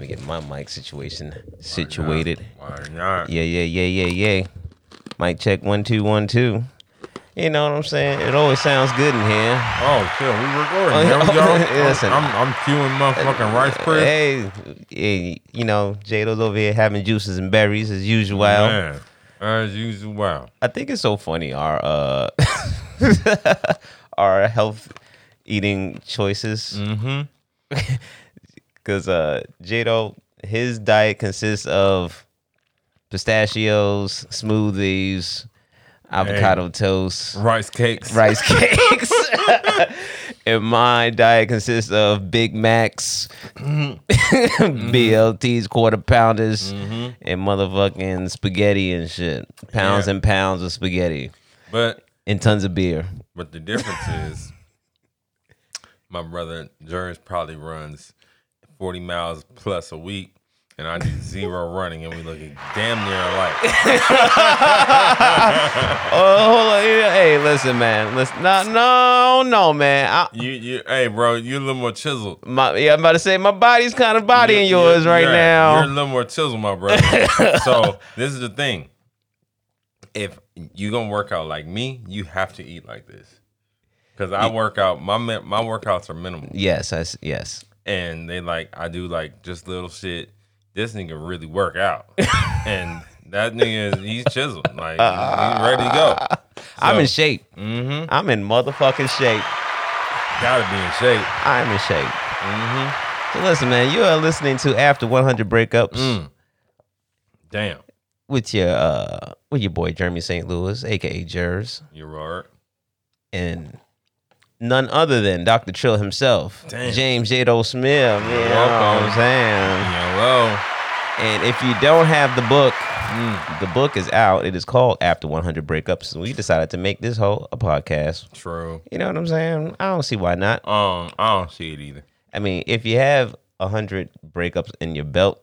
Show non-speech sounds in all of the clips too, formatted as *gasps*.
Let me get my mic situation situated. Why not? Yeah, yeah, yeah, yeah, yeah. Mic check one two one two. You know what I'm saying? It always sounds good in here. Oh shit, we recording. Oh, There we go. yeah, *laughs* listen. I'm, I'm queuing motherfucking rice crisp. Hey, yeah, you know, J-Doe's over here having juices and berries as usual. Man, as usual. I think it's so funny our uh *laughs* our health eating choices. Mm-hmm. *laughs* Cause uh J-Doe, his diet consists of pistachios, smoothies, avocado toast, Rice cakes. rice *laughs* cakes. *laughs* and my diet consists of Big Macs, *laughs* BLTs, quarter pounders, and motherfucking spaghetti and shit. Pounds Yeah. and pounds of spaghetti But and tons of beer. but the difference is, my brother Jerry probably runs 40 miles plus a week. And I do zero *laughs* running, and we look damn near alike. *laughs* Oh. Hey, listen, man. Listen, no, no, no, man. I, You, you, hey, bro, you're a little more chiseled. my, yeah, I'm about to say my body's kind of bodying yours you're- right you're- now. You're a little more chiseled, my brother. *laughs* so this is the thing. If you're gonna work out like me, you have to eat like this. Cause I work out. My my workouts are minimal, yes, I yes. And they like I do like just little shit. This nigga really work out, *laughs* and that nigga is he's chiseled. Like he's ready to go. *laughs* I'm in shape. Mm-hmm. I'm in motherfucking shape. Gotta be in shape. I'm in shape. Mm-hmm. So listen, man, you are listening to After 100 Breakups Mm. Damn, with your uh with your boy Jeremy St. Louis, aka Jers, you're right. and none other than Dr. Trill himself, Damn. James J-Doe Smith. You know what welcome. I'm saying? Hello. And if you don't have the book, Mm. the book is out. It is called After 100 Breakups. And we decided to make this whole a podcast. True. You know what I'm saying? I don't see why not. Um, I don't see it either. I mean, if you have 100 breakups in your belt,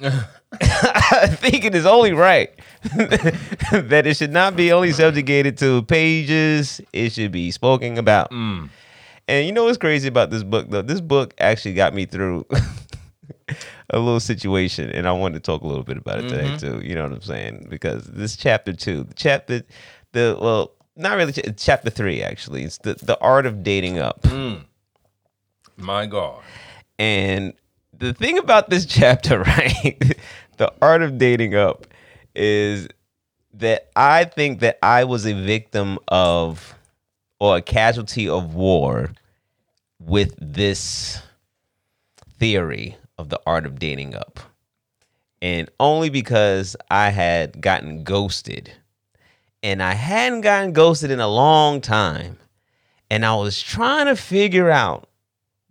*laughs* I think it is only right *laughs* that it should not be only subjugated to pages. It should be spoken about. Mm. And you know what's crazy about this book, though? This book actually got me through *laughs* a little situation, and I wanted to talk a little bit about it today too. You know what I'm saying? Because this chapter two, the chapter, the well, not really chapter three actually. It's the the art of dating up. My God. And the thing about this *laughs* chapter, right? the art of dating up is that I think that I was a victim of or a casualty of war with this theory of the art of dating up. And only because I had gotten ghosted. And I hadn't gotten ghosted in a long time. And I was trying to figure out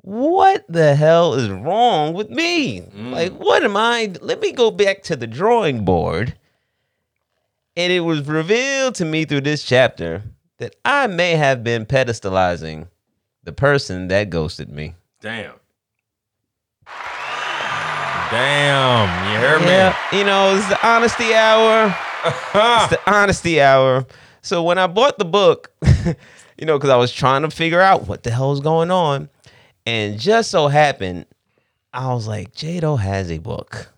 what the hell is wrong with me? Mm. Like, what am I? Let me go back to the drawing board. And it was revealed to me through this chapter that I may have been pedestalizing the person that ghosted me. Damn. Damn. You hear me? Yeah, you know, it's the honesty hour. it's *laughs* the honesty hour. So when I bought the book, *laughs* you know, because I was trying to figure out what the hell was going on, and just so happened, I was like, J-Doe has a book,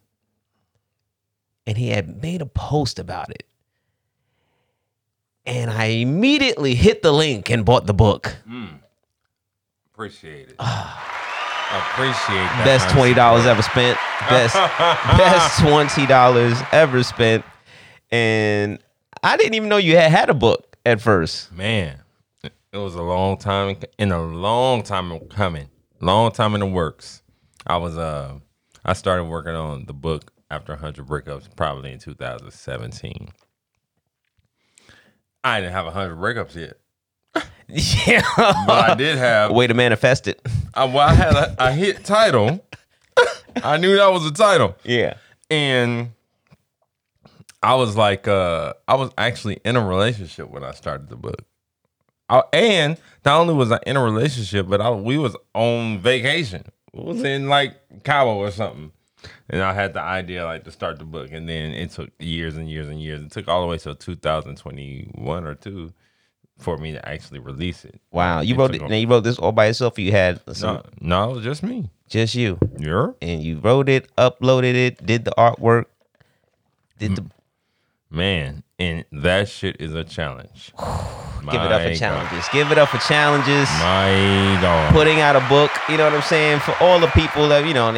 and he had made a post about it, and I immediately hit the link and bought the book. Mm. Appreciate it. Ah. Appreciate that. Best twenty dollars ever spent. Best *laughs* best twenty dollars ever spent. And I didn't even know you had had a book at first. Man, it was a long time in a long time coming. Long time in the works. I was uh I started working on the book after 100 breakups probably in 2017. I didn't have 100 breakups yet. *laughs* Yeah, But I did have way to manifest it. I, well, I had a, a hit title. *laughs* I knew that was a title. Yeah. and I was like, uh, I was actually in a relationship when I started the book. I, and not only was I in a relationship, but I, we was on vacation. It was in like Cabo or something. And I had the idea like to start the book, and then it took years and years and years. It took all the way till 2021 or two for me to actually release it. Wow. You It wrote it. a- Now you wrote this all by yourself. You had some. No, no, it was just me. just you, You're and you wrote it, uploaded it, did the artwork, did the man, and that shit is a challenge. *sighs* give it up for challenges. Give it up for challenges. My God. putting out a book, you know what I'm saying, for all the people that, you know,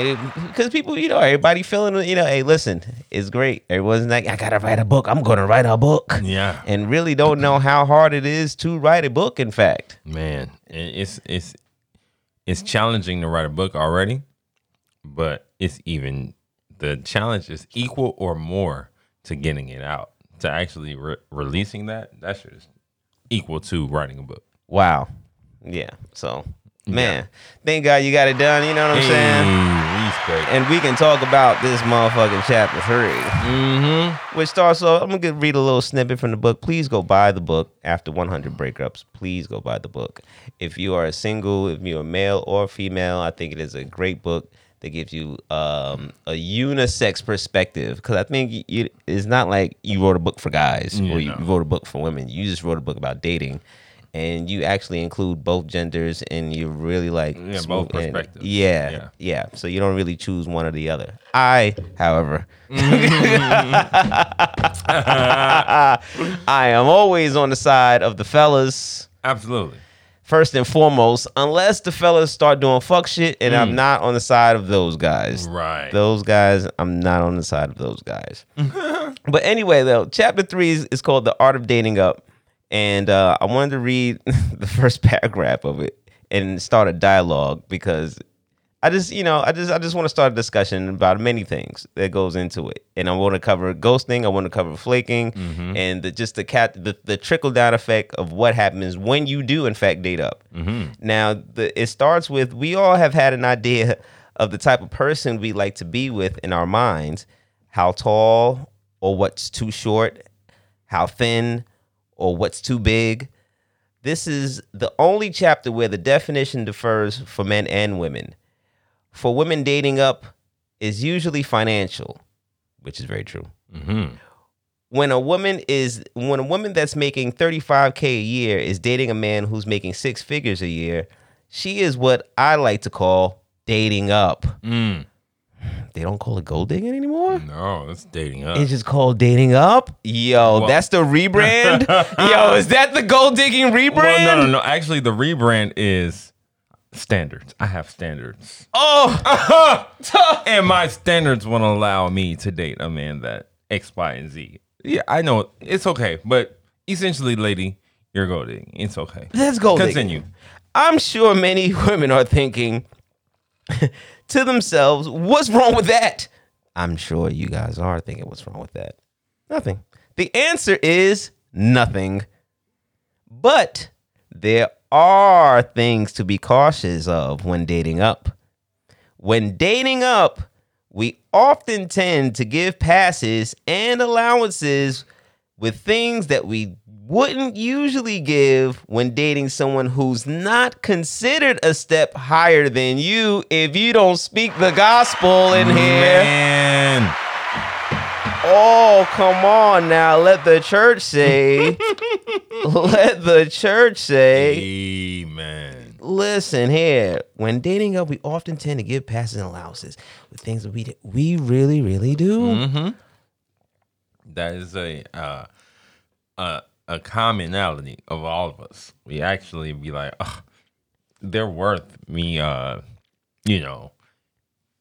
because people, you know, everybody feeling, you know, hey, listen, it's great. Everyone's like, I gotta write a book. I'm gonna write a book. Yeah. And really don't know how hard it is to write a book, in fact. Man, it's it's it's challenging to write a book already, but it's even the challenge is equal or more to getting it out. To actually re- releasing that, that shit is equal to writing a book. Wow. Yeah. So, man, thank God you got it done. You know what I'm saying? Hey, respect. And we can talk about this motherfucking chapter 3 mm-hmm. which starts off. I'm gonna read a little snippet from the book. Please go buy the book after 100 breakups. Please go buy the book. If you are a single, if you're a male or female, I think it is a great book that gives you um, a unisex perspective. Because I think you, it's not like you wrote a book for guys Yeah, or you, no. wrote a book for women. You just wrote a book about dating. And you actually include both genders, and you really like Yeah, both perspectives. Yeah, Yeah. yeah. So you don't really choose one or the other. I, however, *laughs* I am always on the side of the fellas. Absolutely. First and foremost, unless the fellas start doing fuck shit, and I'm not on the side of those guys. Right. Those guys, I'm not on the side of those guys. *laughs* but anyway, though, chapter three is, is called The Art of Dating Up. And uh, I wanted to read *laughs* the first *laughs* paragraph of it and start a dialogue because I just, you know, I just, I just want to start a discussion about many things that goes into it, and I want to cover ghosting, I want to cover flaking, mm-hmm. and the, just the cat, the, the trickle down effect of what happens when you do in fact date up. Mm-hmm. Now, the it starts with we all have had an idea of the type of person we like to be with in our minds, how tall or what's too short, how thin or what's too big. This is the only chapter where the definition differs for men and women. For women, dating up is usually financial, which is very true. Mm-hmm. When a woman is when a woman that's making 35k a year is dating a man who's making six figures a year, she is what I like to call dating up. Mm. They don't call it gold digging anymore. No, it's dating up. It's just called dating up. Yo, Well- that's the rebrand. *laughs* Yo, is that the gold digging rebrand? well, no, no, no. Actually, the rebrand is standards. I have standards. Oh, *laughs* and my standards won't allow me to date a man that X, Y, and Z. Yeah, I know it's okay, but essentially, lady, you're golding. It's okay. that's gold digging. Continue. I'm sure many *laughs* women are thinking *laughs* to themselves, what's wrong with that? I'm sure you guys are thinking, what's wrong with that? Nothing. The answer is nothing. But there are things to be cautious of when dating up. When dating up, we often tend to give passes and allowances with things that we wouldn't usually give when dating someone who's not considered a step higher than you if you don't speak the gospel in here. Oh, come on now. Let the church say. *laughs* let the church say. Amen. Listen here. When dating up, we often tend to give passes and allowances with things that we do. we really, really do. Mm-hmm. That is a uh, a a commonality of all of us. We actually be like, oh, they're worth me, uh, you know,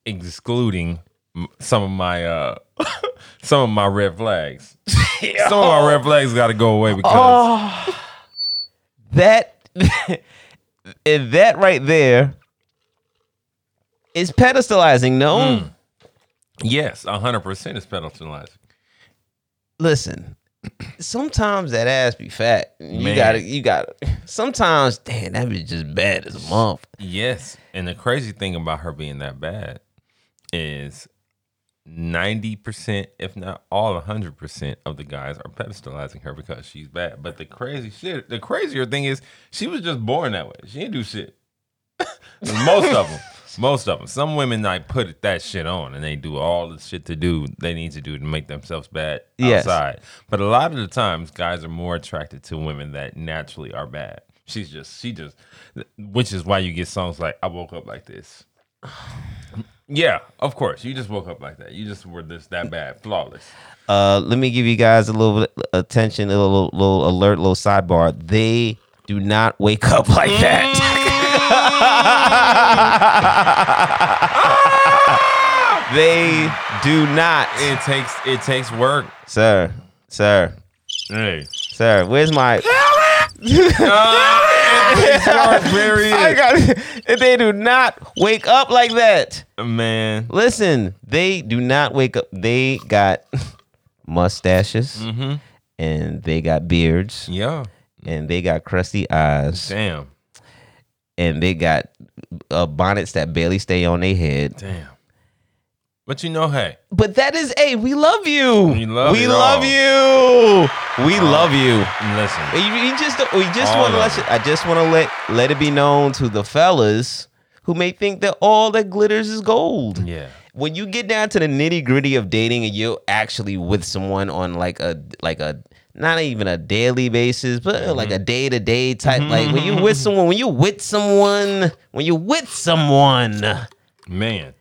excluding some of my uh, *laughs* some of my red flags. *laughs* Some of my red flags got to go away because Oh, that *laughs* that right there is pedestalizing. No, Mm. yes, hundred percent is pedestalizing. listen. *clears throat* Sometimes that ass be fat. You Man. gotta, you gotta. Sometimes, damn, that be just bad as a month. Yes, and the crazy thing about her being that bad is ninety percent, if not all hundred percent, of the guys are pedestalizing her because she's bad. But the crazy shit, the crazier thing is, she was just born that way. She didn't do shit. *laughs* most of them, most of them. Some women like put that shit on and they do all the shit to do they need to do to make themselves bad Yes. outside. But a lot of the times, guys are more attracted to women that naturally are bad. She's just, she just, which is why you get songs like "I woke up like this." Yeah, of course. You just woke up like that. You just were this that bad, flawless. Uh, let me give you guys a little bit attention, a little, little alert, little sidebar. They do not wake up *laughs* like that. *laughs* *laughs* they do not, It takes it takes work. sir, sir, Hey. sir. Where's my? *laughs* I got it. They do not wake up like that. Man. Listen, they do not wake up. They got *laughs* mustaches Mm-hmm. and they got beards Yeah. and they got crusty eyes Damn. and they got uh, bonnets that barely stay on their head. Damn. But you know, hey, But that is, hey, we love you. We love we love you. We love you. listen. You, you just, we just want to let you, I just want to let let it be known to the fellas who may think that all that glitters is gold. Yeah. when you get down to the nitty gritty of dating and you're actually with someone on like a like a not even a daily basis, but uh, like a day to day type. Like when you with mm-hmm. someone, when you with someone, when you with someone, Man.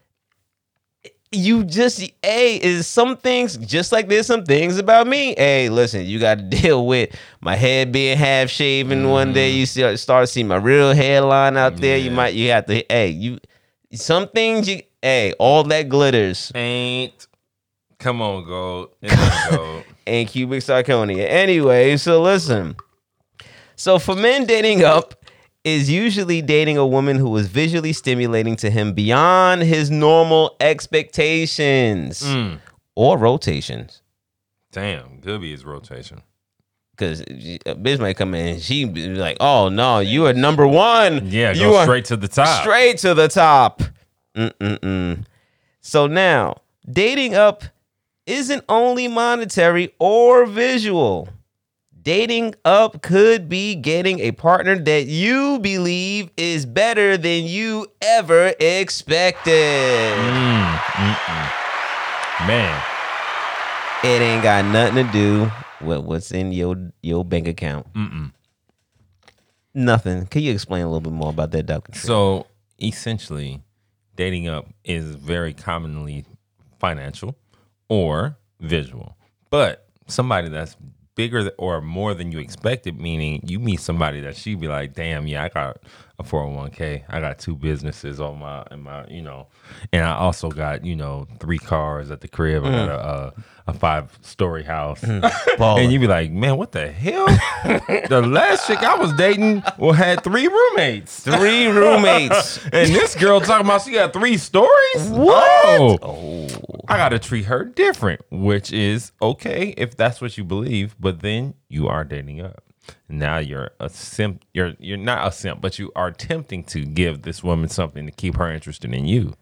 You just a is some things just like there's some things about me. Hey, listen, you got to *laughs* deal with my head being half shaven. One day mm-hmm. you see, start seeing my real hairline out there. You might you have to. Hey, you some things you. Hey, all that glitters. Ain't. Come on, gold. *laughs* Gold. and cubic zirconia. Anyway, so listen. So for men dating up is usually dating a woman who is visually stimulating to him beyond his normal expectations Mm. or rotations. Damn. Good be his rotation. Because a bitch might come in and she be like, "Oh no, you are number one. Yeah, you go are straight to the top. straight to the top." Mm-mm-mm. So now, dating up isn't only monetary or visual. Dating up could be getting a partner that you believe is better than you ever expected. Mm. mm, mm. Man. It ain't got nothing to do with what's in your your bank account. Mm-mm. Nothing. Can you explain a little bit more about that, Dr. Tree? So essentially, dating up is very commonly financial or visual, but somebody that's bigger th- or more than you expected, meaning you meet somebody that she'd be like, damn, yeah, I got a 401k, I got two businesses on my, in my, you know, and I also got, you know, three cars at the crib, I got mm. a, uh, a, five story house. Mm. *laughs* Baller. And you'd be like, man, what the hell? *laughs* the last chick I was dating well, had three roommates. Three roommates. *laughs* And this girl talking about she got three stories? What? Oh. oh. I gotta treat her different, which is okay if that's what you believe, but then you are dating up. Now you're a simp you're you're not a simp, but you are attempting to give this woman something to keep her interested in you.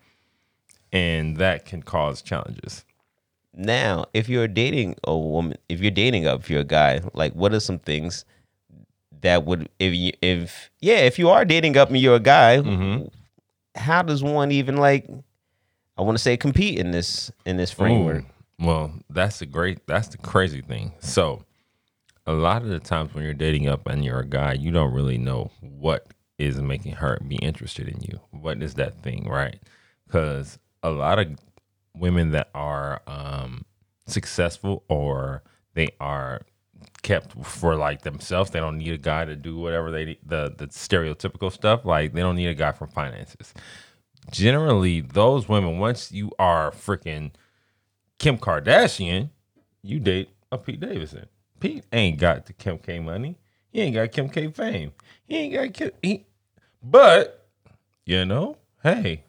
And that can cause challenges. Now, if you're dating a woman, if you're dating up, if you're a guy, like what are some things that would if you if yeah, if you are dating up and you're a guy, mm-hmm. how does one even like I want to say compete in this in this framework? Ooh, Well, that's the great that's the crazy thing. So a lot of the times when you're dating up and you're a guy, you don't really know what is making her be interested in you. What is that thing, right? Because a lot of women that are um, successful or they are kept for like themselves, they don't need a guy to do whatever they the the stereotypical stuff. Like they don't need a guy from finances. Generally, those women, once you are freaking Kim Kardashian, you date a Pete Davidson. Pete ain't got the Kim K money. He ain't got Kim K fame. He ain't got Kim. He, but you know, hey,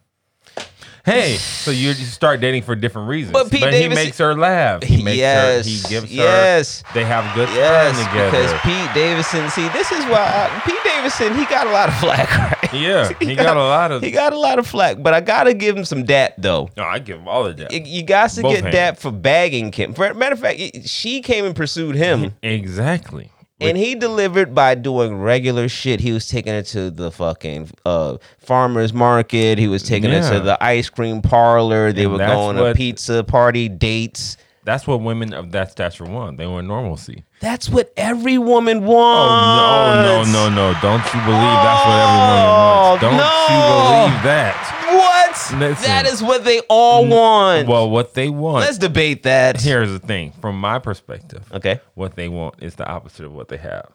hey. So you start dating for different reasons. But Pete he makes her laugh. He makes Yes, her. He gives yes. her. They have good Yes, time together. because Pete Davidson. See, this is why I, Pete Davidson. He got a lot of flack, *laughs* right? yeah, *laughs* he, got, a lot of. He got a lot of flack, but I gotta give him some dap though. no, I give him all of that. You- You got to Both get hands. dap for bagging Kim. For matter of fact, she came and pursued him, exactly. And he delivered by doing regular shit. He was taking it to the fucking uh, farmers market. He was taking Yeah. to the ice cream parlor. They And were going to pizza party dates. That's what women of that stature want. They want normalcy. That's what every woman wants. Oh no, no, no, no! Don't you believe that's what every woman wants? Don't Oh, no. you believe that? What? Listen. that is what they all want. Well, what they want. Let's debate that. Here's the thing, from my perspective, Okay. what they want is the opposite of what they have.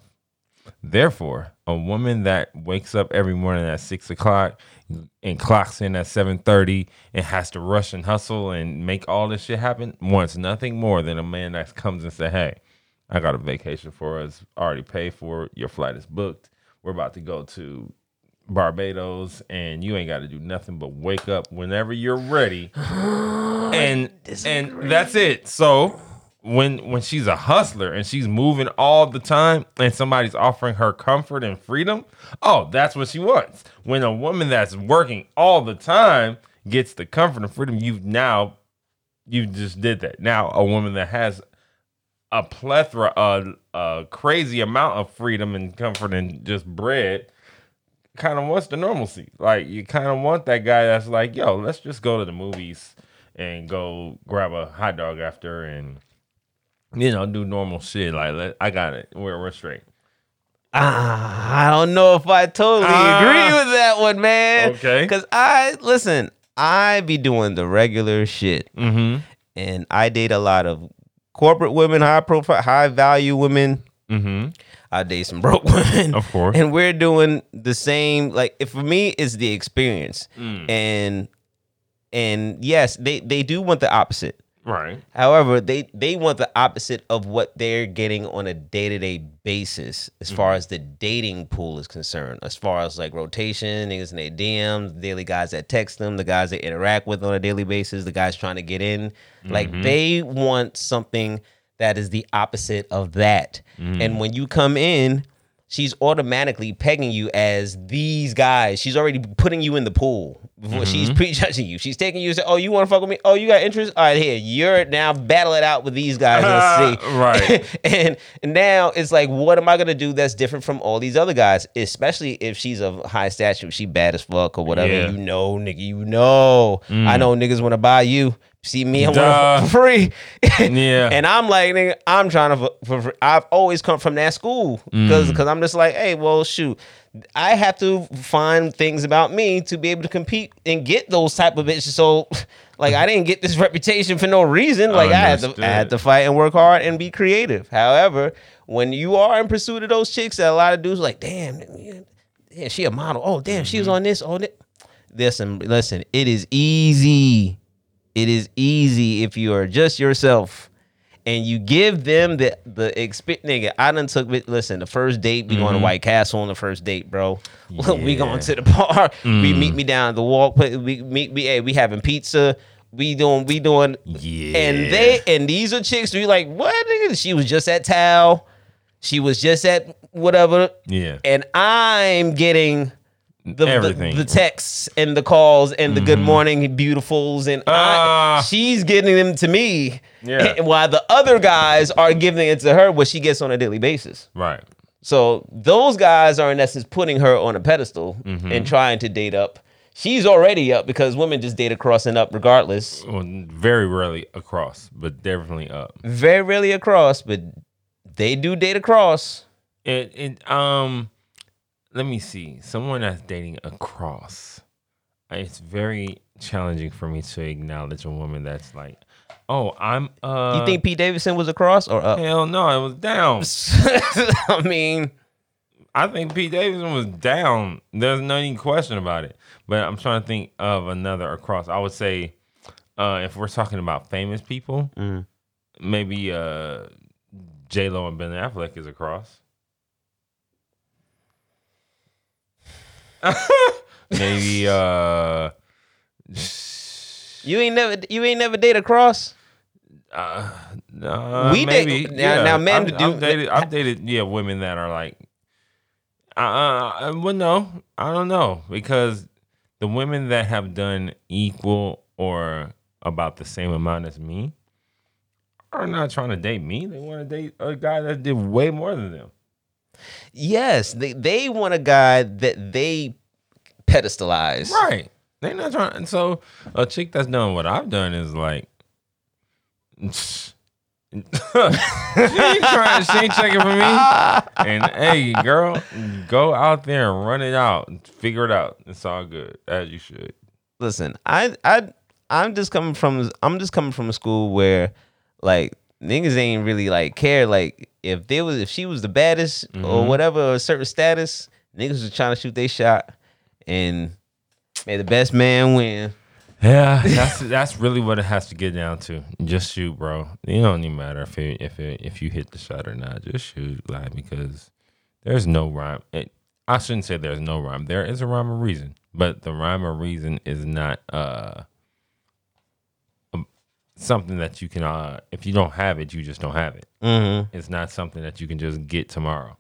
Therefore, a woman that wakes up every morning at six o'clock and clocks in at seven thirty and has to rush and hustle and make all this shit happen wants nothing more than a man that comes and say, "Hey, I got a vacation for us, already paid for. Your flight is booked. We're about to go to Barbados, and you ain't got to do nothing but wake up whenever you're ready." *gasps* and and that's it. So when when she's a hustler and she's moving all the time and somebody's offering her comfort and freedom, oh, that's what she wants. When a woman that's working all the time gets the comfort and freedom, you've now you just did that. Now a woman that has a plethora, a, a crazy amount of freedom and comfort and just bread kind of wants the normalcy. Like you kind of want that guy that's like, yo, let's just go to the movies and go grab a hot dog after and you know do normal shit. Like let, I got it. We're we're straight. Ah, I don't know if I totally Ah. agree with that one, man. Okay. Because I listen, I be doing the regular shit, Mm-hmm. and I date a lot of corporate women, high profile, high value women. Mm-hmm. I date some broke *laughs* women, Of course. and we're doing the same. Like, if for me, it's the experience, Mm. and and yes, they they do want the opposite. Right. However, they they want the opposite of what they're getting on a day to day basis, as far as the dating pool is concerned. As far as like rotation, niggas in their DMs, daily guys that text them, the guys they interact with on a daily basis, the guys trying to get in. Like they want something that is the opposite of that. Mm. And when you come in, she's automatically pegging you as these guys. She's already putting you in the pool. Before She's mm-hmm. prejudging *laughs* you. She's taking you and say, "Oh, you want to fuck with me? Oh, you got interest? All right, here. You're now battle it out with these guys. Let's uh, see." Right. *laughs* and now it's like, what am I gonna do that's different from all these other guys? Especially if she's of high stature, she bad as fuck or whatever. Yeah. You know, nigga, you know. I mm. know niggas want to buy you. See me, I want Duh. to *laughs* for free. Yeah. And I'm like, nigga, I'm trying to. For, for. I've always come from that school because Mm. I'm just like, hey, well, shoot. I have to find things about me to be able to compete and get those type of bitches. So, *laughs* like, I didn't get this *laughs* reputation for no reason. Like, I had to, I had to fight and work hard and be creative. However, when you are in pursuit of those chicks, that a lot of dudes like, damn, yeah, she a model. Oh, damn, she Mm-hmm. was on this, on it. Listen, listen, it is easy. It is easy if you are just yourself and you give them the the experience. Nigga, I done took it. Listen, the first date, we going to White Castle on the first date, bro. *laughs* we Mm-hmm. Going to the bar. We Mm. meet me down the walk. We meet me. Hey, we having pizza. We doing. We doing. Yeah. And they and these are chicks. We like what? Nigga? She was just at Tao. She was just at whatever. Yeah. And I'm getting the, Everything. the, the texts and the calls and the good morning beautifuls and I, Ah. she's getting them to me Yeah. *laughs* while the other guys are giving it to her what she gets on a daily basis Right. so those guys are in essence putting her on a pedestal Mm-hmm. and trying to date up she's already up because women just date across and up regardless Well, very rarely across, but definitely up. very rarely across but they do date across It, it um let me see. Someone that's dating across. It's very challenging for me to acknowledge a woman that's like, oh, I'm uh you think Pete Davidson was across or up hell no, it was down. *laughs* I mean I think Pete Davidson was down. There's no any question about it. But I'm trying to think of another across. I would say uh if we're talking about famous people, Mhm. maybe uh J Lo and Ben Affleck is across. Maybe *laughs* uh You ain't never you ain't never date across. Uh, uh, We date- maybe. now- now men I've, do- I've dated. I've dated. Yeah, women that are like. Uh, uh, well, no, I don't know because the women that have done equal or about the same amount as me are not trying to date me. They want to date a guy that did way more than them. Yes, they they want a guy that they pedestalize. Right. They're not trying. And so a chick that's done what I've done is like. *laughs* she ain't trying. She ain't checking for me. And hey, girl, go out there and run it out. Figure it out. It's all good as you should. listen, I I I'm just coming from I'm just coming from a school where like niggas ain't really like care like if there was if she was the baddest or Mhm. whatever or a certain status, niggas was trying to shoot their shot and may the best man win. Yeah, *laughs* that's that's really what it has to get down to. Just shoot, bro. It don't even matter if it, if it, if you hit the shot or not. Just shoot, like because there's no rhyme. It, I shouldn't say there's no rhyme. There is a rhyme or reason, but the rhyme or reason is not uh something that you can. uh If you don't have it, you just don't have it. Mm-hmm. It's not something that you can just get tomorrow.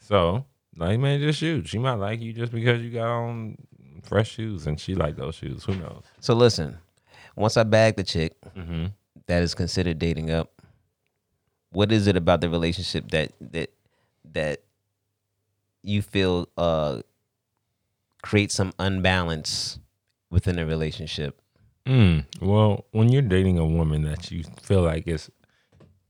So, like, man, just shoot. She might like you just because you got on fresh shoes and she like those shoes. Who knows? So listen, once I bag the chick Mm-hmm. that is considered dating up, what is it about the relationship that that that you feel uh creates some unbalance within a relationship? Mm, well, when you're dating a woman that you feel like is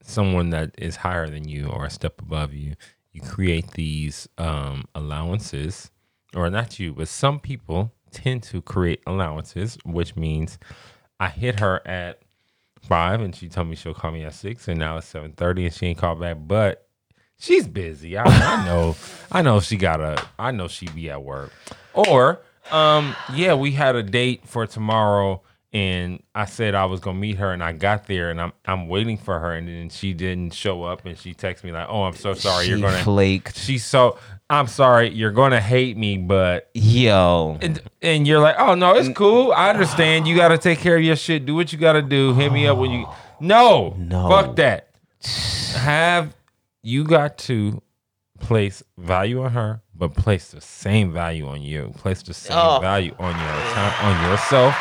someone that is higher than you or a step above you, you create these um, allowances, or not you, but some people tend to create allowances, which means I hit her at five and she told me she'll call me at six, and now it's seven thirty and she ain't called back, but she's busy. I, I know, I know she got a, I know she be at work, or um, yeah, we had a date for tomorrow. And I said I was gonna meet her, and I got there, and I'm I'm waiting for her, and then she didn't show up, and she texted me like, "Oh, I'm so sorry, you're gonna." flaked. She's so I'm sorry, you're gonna hate me, but Yo, and, and you're like, oh no, it's cool. I understand. You got to take care of your shit. Do what you got to do. Hit me up when you. No, No. fuck that. *sighs* Have you got to place value on her, but place the same value on you. Place the same Oh. value on your time, on yourself,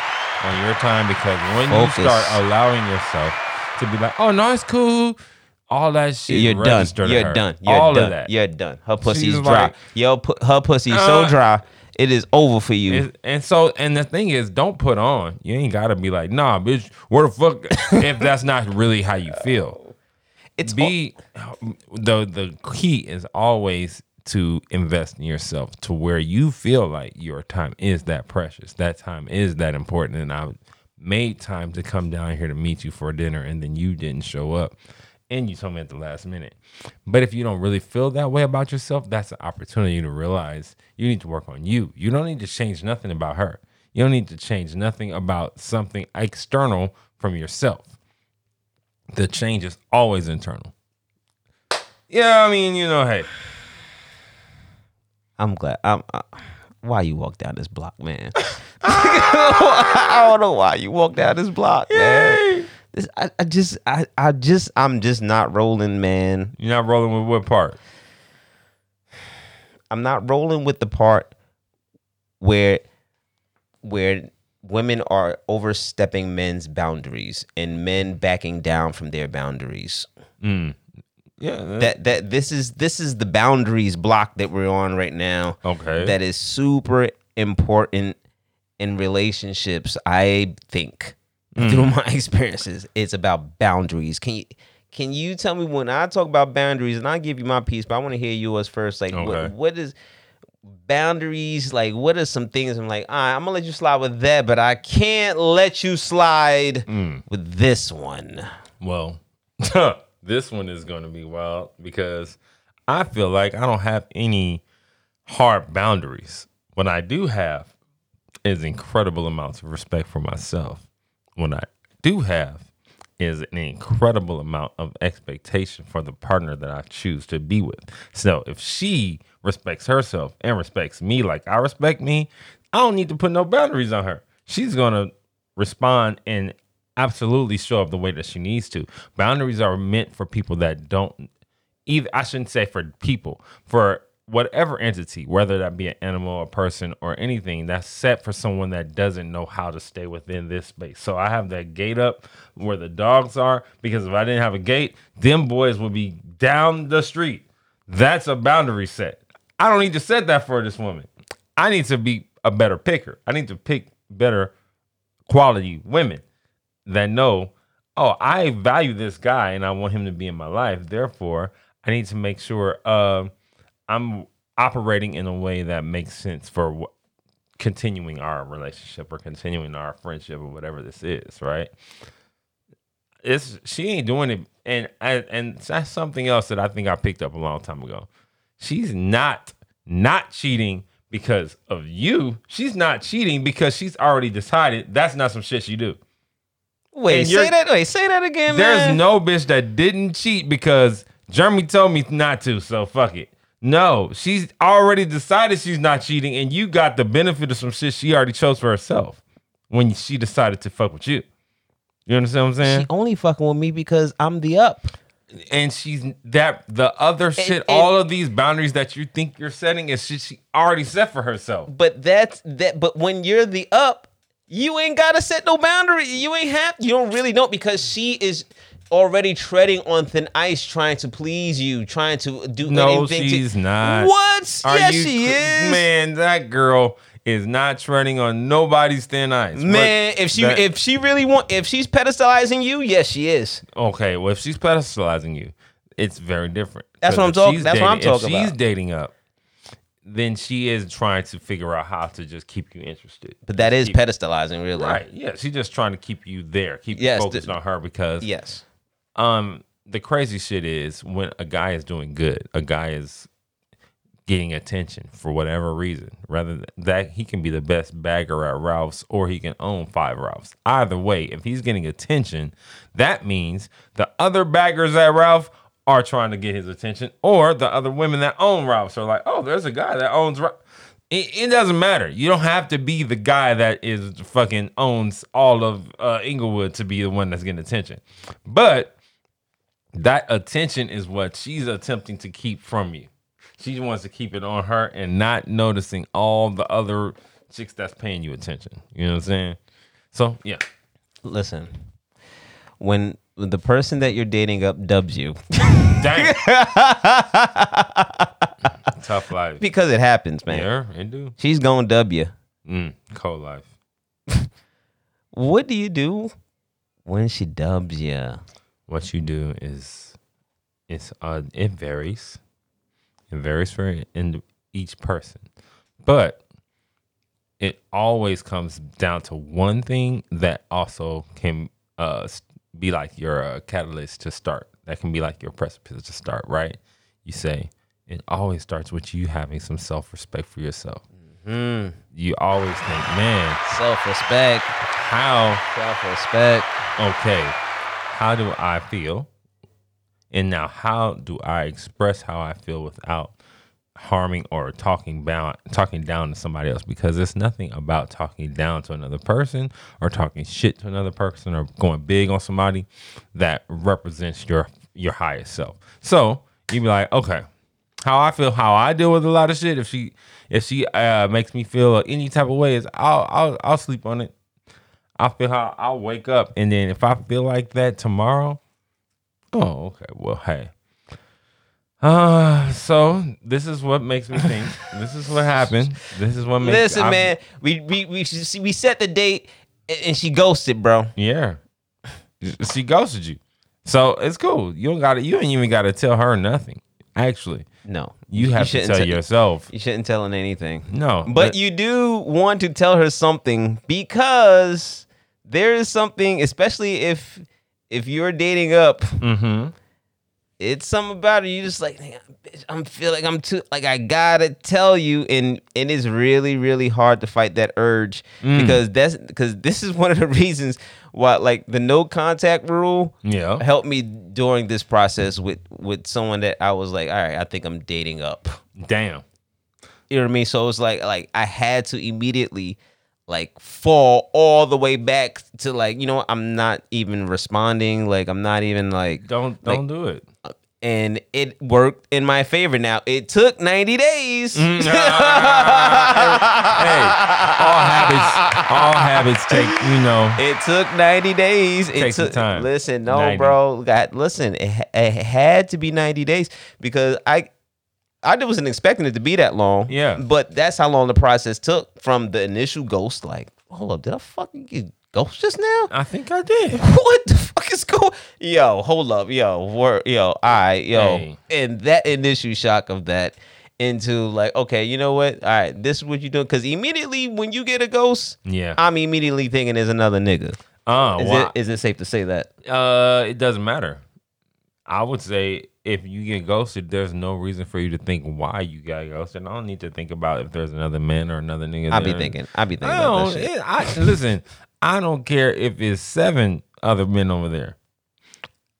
on your time. Because when Focus. you start allowing yourself to be like, oh no, it's cool. All that shit. you're done. You're her. done. You're All done. of that. You're done. Her pussy's She's dry. like, Yo, pu- her pussy's uh, so dry. It is over for you. And so, and the thing is, don't put on. You ain't gotta be like, nah, bitch. Where the fuck? *laughs* if that's not really how you feel, It's be the the key is always to invest in yourself to where you feel like your time is that precious. That time is that important. And I made time to come down here to meet you for dinner, and then you didn't show up. And you told me at the last minute. But if you don't really feel that way about yourself, that's an opportunity to realize you need to work on you. You don't need to change nothing about her. You don't need to change nothing about something external from yourself. The change is always internal. Yeah, I mean, you know, hey, I'm glad. I'm. Uh, why you walk down this block, man? *laughs* I don't know why you walk down this block, man. This, I, I just, I, I just, I'm just not rolling, man. you're not rolling with what part? I'm not rolling with the part where, where women are overstepping men's boundaries and men backing down from their boundaries. Mm. Yeah. That, that this is, this is the boundaries block that we're on right now. okay. that is super important in relationships i think through *laughs* my experiences it's about boundaries can you can you tell me when i talk about boundaries and i'll give you my piece but i want to hear yours first like Okay. what, what is boundaries like what are some things i'm like right, i'm gonna let you slide with that but i can't let you slide Mm. with this one Well, *laughs* this one is going to be wild because I feel like I don't have any hard boundaries. What I do have is incredible amounts of respect for myself. What I do have is an incredible amount of expectation for the partner that I choose to be with. So if she respects herself and respects me like I respect me, I don't need to put no boundaries on her. She's going to respond and absolutely show up the way that she needs to. Boundaries are meant for people that don't either I shouldn't say for people, for whatever entity, whether that be an animal, a person, or anything, that's set for someone that doesn't know how to stay within this space. So I have that gate up where the dogs are, because if I didn't have a gate, them boys would be down the street. That's a boundary set. I don't need to set that for this woman. I need to be a better picker. I need to pick better quality women that know, oh, I value this guy and I want him to be in my life. Therefore, I need to make sure uh, I'm operating in a way that makes sense for what continuing our relationship or continuing our friendship or whatever this is, right? It's she ain't doing it, and and, and that's something else that I think I picked up a long time ago. She's not not cheating because of you. She's not cheating because she's already decided that's not some shit she do. Wait, say that. Wait, say that again, There's man. no bitch that didn't cheat because Jeremy told me not to, so fuck it. No, she's already decided she's not cheating, and you got the benefit of some shit she already chose for herself when she decided to fuck with you. You understand what I'm saying? She only fucking with me because I'm the up. and she's that the other shit, and- all of these boundaries that you think you're setting is shit she already set for herself. But that's that. But when you're the up, you ain't gotta set no boundary. You ain't have. You don't really know because she is already treading on thin ice, trying to please you, trying to do No, anything. she's to, not. What? Are yes, she is. Man, that girl is not treading on nobody's thin ice. Man, if she that- if she really want if she's pedestalizing you, yes, she is. Okay, well, if she's pedestalizing you, it's very different. That's what I'm talking- she's that's what I'm talking If she's about. dating up, then she is trying to figure out how to just keep you interested. But that is Keep- pedestalizing, really. right. Yeah, she's just trying to keep you there, keep Yes, you focused the- on her because Yes. um the crazy shit is when a guy is doing good, a guy is getting attention for whatever reason. Rather than that, he can be the best bagger at Ralph's or he can own five Ralphs. Either way, if he's getting attention, that means the other baggers at Ralph are trying to get his attention, or the other women that own Ralph's are like, oh, there's a guy that owns Ralph. It, it doesn't matter. You don't have to be the guy that is fucking owns all of uh, Inglewood to be the one that's getting attention. But that attention is what she's attempting to keep from you. She wants to keep it on her and not noticing all the other chicks that's paying you attention. You know what I'm saying? So yeah, Listen, when the person that you're dating up dubs you, dang, *laughs* tough life. because it happens, man. Yeah, it do. She's gonna dub you. Mm, cold life. *laughs* What do you do when she dubs you? What you do is, it's uh, it varies. It varies for in each person, but it always comes down to one thing that also can uh be like your uh, catalyst to start. That can be like your precipice to start. Right? You say it always starts with you having some self respect for yourself. You always think, man, Self respect. how Self respect. okay, how do I feel? And now, how do I express how I feel without harming or talking down, talking down to somebody else? Because it's nothing about talking down to another person or talking shit to another person or going big on somebody that represents your your highest self. So you'd be like, okay, how I feel, how I deal with a lot of shit. If she if she uh, makes me feel any type of way, is I'll I'll I'll sleep on it. I feel how I'll wake up, and then if I feel like that tomorrow, oh, okay. Well, hey. Uh, so this is what makes me think. *laughs* this is what happened. This is what makes. Listen, I- man. We we we we set the date and she ghosted, bro. Yeah, *laughs* she ghosted you, so it's cool. You don't got to. You ain't even got to tell her nothing. Actually, No, you have to shouldn't tell tell- yourself. You shouldn't tell her anything. No, But you do want to tell her something because there is something, especially if if you're dating up, Mm-hmm. It's something about it. You just like, bitch, I'm feeling I'm too like I gotta tell you, and and it's really really hard to fight that urge Mm. because that's because this is *laughs* one of the reasons why like the no contact rule Yeah. helped me during this process with with someone that I was like, all right, I think I'm dating up. Damn. You know what I mean? So it's like like I had to immediately like fall all the way back to like you know I'm not even responding. Like I'm not even like Don't don't do it. and it worked in my favor. Now it took 90 days. Mm-hmm. *laughs* hey, all habits, all habits take you know. It took 90 days. It Takes took time. Listen, no, 90. bro. God, listen, it, it had to be 90 days because I I wasn't expecting it to be that long. Yeah. But that's how long the process took from the initial ghost. Like, hold up, did I fucking get ghost just now? I think I did. *laughs* what the fuck is going? Yo, hold up, yo, word, yo, I, yo, Hey. and that initial shock of that, into like, okay, you know what? All right, this is what you doing. Because immediately when you get a ghost, Yeah. I'm immediately thinking there's another nigga. Oh, Is wow. it is it safe to say that? Uh, it doesn't matter. I would say if you get ghosted, there's no reason for you to think why you got ghosted. I don't need to think about if there's another man or another nigga. I'll be thinking. I'll be thinking I don't. that shit. it- I, listen, I don't care if it's seven other men over there.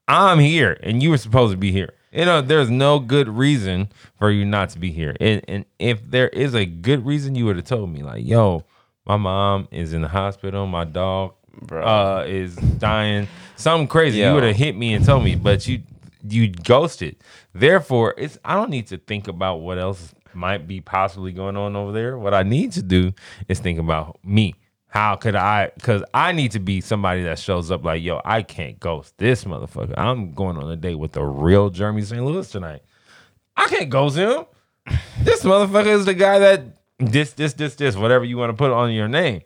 I'm here, and you were supposed to be here. You know, there's no good reason for you not to be here. And, and if there is a good reason, you would have told me, like, yo, my mom is in the hospital, my dog uh, is dying, something crazy. Yo. You would have hit me and told me, but you you ghosted. Therefore, it's I don't need to think about what else might be possibly going on over there. What I need to do is think about me. How could I? Because I need to be somebody that shows up like, yo, I can't ghost this motherfucker. I'm going on a date with the real Jeremy St. Louis tonight. I can't ghost him. This motherfucker is the guy that this, this, this, this, whatever you want to put on your name.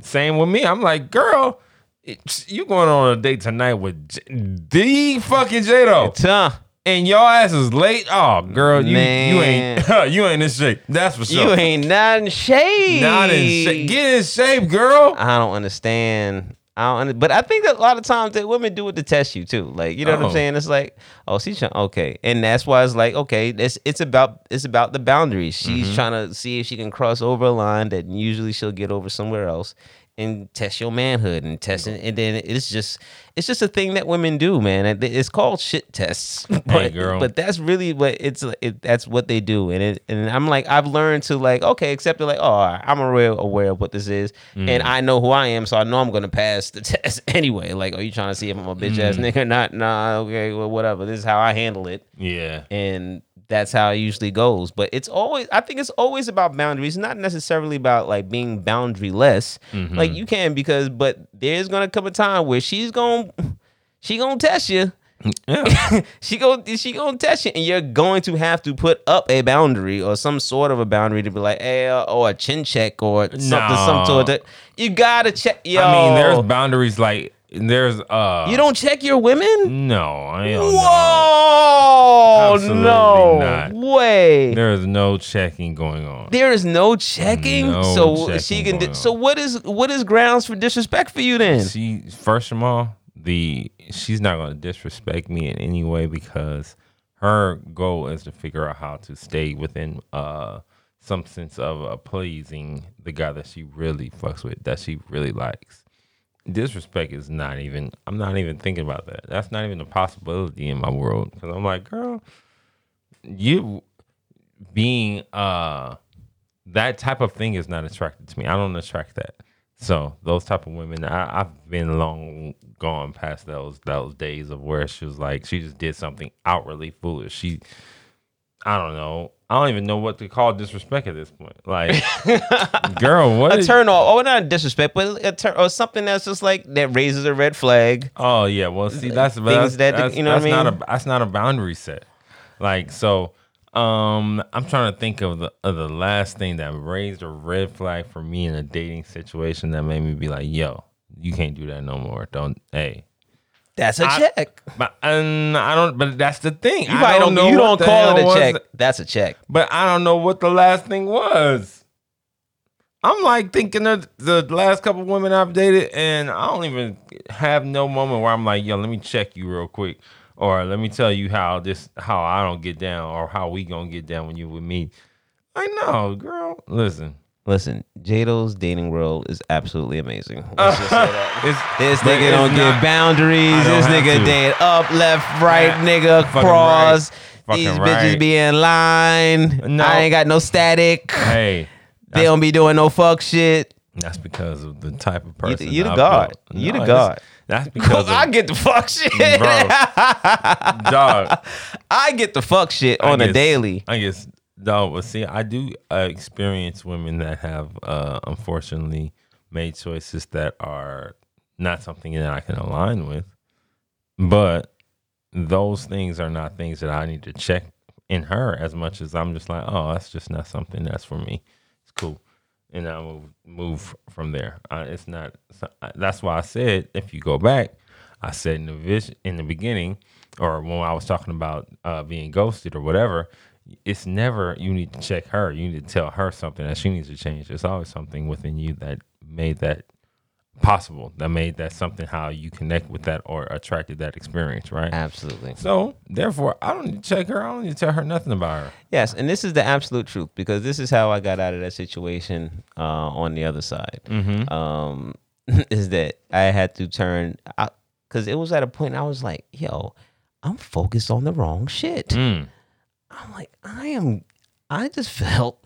Same with me. I'm like, girl, it's- you going on a date tonight with J- the fucking J-Doe, Tuh. and your ass is late. Oh, girl, you you ain't *laughs* you ain't in shape. That's for sure. You ain't not in shape. not in shape. Get in shape, girl. I don't understand. I don't, under- but I think that a lot of times that women do it to test you too. Like you know what Oh. I'm saying? It's like, oh, she's trying, okay, and that's why it's like, okay, it's it's about it's about the boundaries. She's Mm-hmm. trying to see if she can cross over a line that usually she'll get over somewhere else, and test your manhood and test it. And then it's just it's just a thing that women do, man. It's called shit tests. *laughs* But, girl. but that's really what it's it, that's what they do and it and i'm like i've learned to like okay accept it like oh i'm aware, aware of what this is Mm. and i know who i am so i know i'm gonna pass the *laughs* test anyway like are you trying to see if i'm a bitch ass Mm. nigga or not nah okay well whatever this is how i handle it Yeah. and that's how it usually goes but it's always i think it's always about boundaries not necessarily about like being boundaryless Mm-hmm. like you can because but there's gonna come a time where she's gonna she gonna test you Yeah. *laughs* she go she gonna test you, and you're going to have to put up a boundary or some sort of a boundary to be like, hey, uh, or a chin check or something, some sort of. You gotta check, yo. I mean, there's boundaries. Like there's uh. you don't check your women. No, I don't know. Whoa, Absolutely no not. way. There is no checking going on. there is no checking, No so she can. Di- so what is what is grounds for disrespect for you then? She first of all, the she's not going to disrespect me in any way because her goal is to figure out how to stay within uh some sense of uh, pleasing the guy that she really fucks with, that she really likes. Disrespect is not even. I'm not even thinking about that. That's not even a possibility in my world because I'm like, girl, you being uh that type of thing is not attracted to me. I don't attract that. So those type of women, I, I've been long gone past those those days of where she was like she just did something outwardly foolish. She, I don't know. I don't even know what to call disrespect at this point. Like, *laughs* girl, what? A is- turn off, or not disrespect, but a turn or something that's just like that raises a red flag. Oh yeah, well see that's Things that's, that, that's, you know what I that's not mean? a that's not a boundary set. Like so, um, I'm trying to think of the of the last thing that raised a red flag for me in a dating situation that made me be like, yo, you can't do that no more. Don't hey. That's a I- check. But and I don't. But that's the thing. You I probably don't, know you don't call it a check. That's a check. But I don't know what the last thing was. I'm like thinking of the last couple women I've dated, and I don't even have no moment where I'm like, yo, let me check you real quick, or let me tell you how this how I don't get down, or how we gonna get down when you with me. I know, girl. Listen, Listen, J-Doe's dating world is absolutely amazing. *laughs* Let's just say that. This nigga don't not- give boundaries. This nigga to. date up, left, right, Yeah, nigga, fucking cross. right. These Fucking bitches be in line. No. I ain't got no static. Hey, they don't be doing no fuck shit. that's because of the type of person. the, you the god. built. You No, the god. That's because *laughs* I get the fuck *laughs* shit. bro, dog. I get the fuck shit I on a guess- daily. I guess no, but see, I do uh, experience women that have uh, unfortunately made choices that are not something that I can align with. But those things are not things that I need to check in her as much as I'm just like, oh, that's just not something that's for me. It's cool, and I will move from there. It's not. That's why I said if you go back, I said in the vision in the beginning, or when I was talking about uh, being ghosted or whatever, it's never you need to check her. You need to tell her something that she needs to change. There's always something within you that made that possible, that made that something how you connect with that or attracted that experience, right? Absolutely. So therefore, I don't need to check her. I don't need to tell her nothing about her. Yes, and this is the absolute truth because this is how I got out of that situation uh, on the other side. Mm-hmm. Um, *laughs* is that I had to turn because it was at a point I was like, "Yo, I'm focused on the wrong shit." Mm. I'm like, I am. I just felt.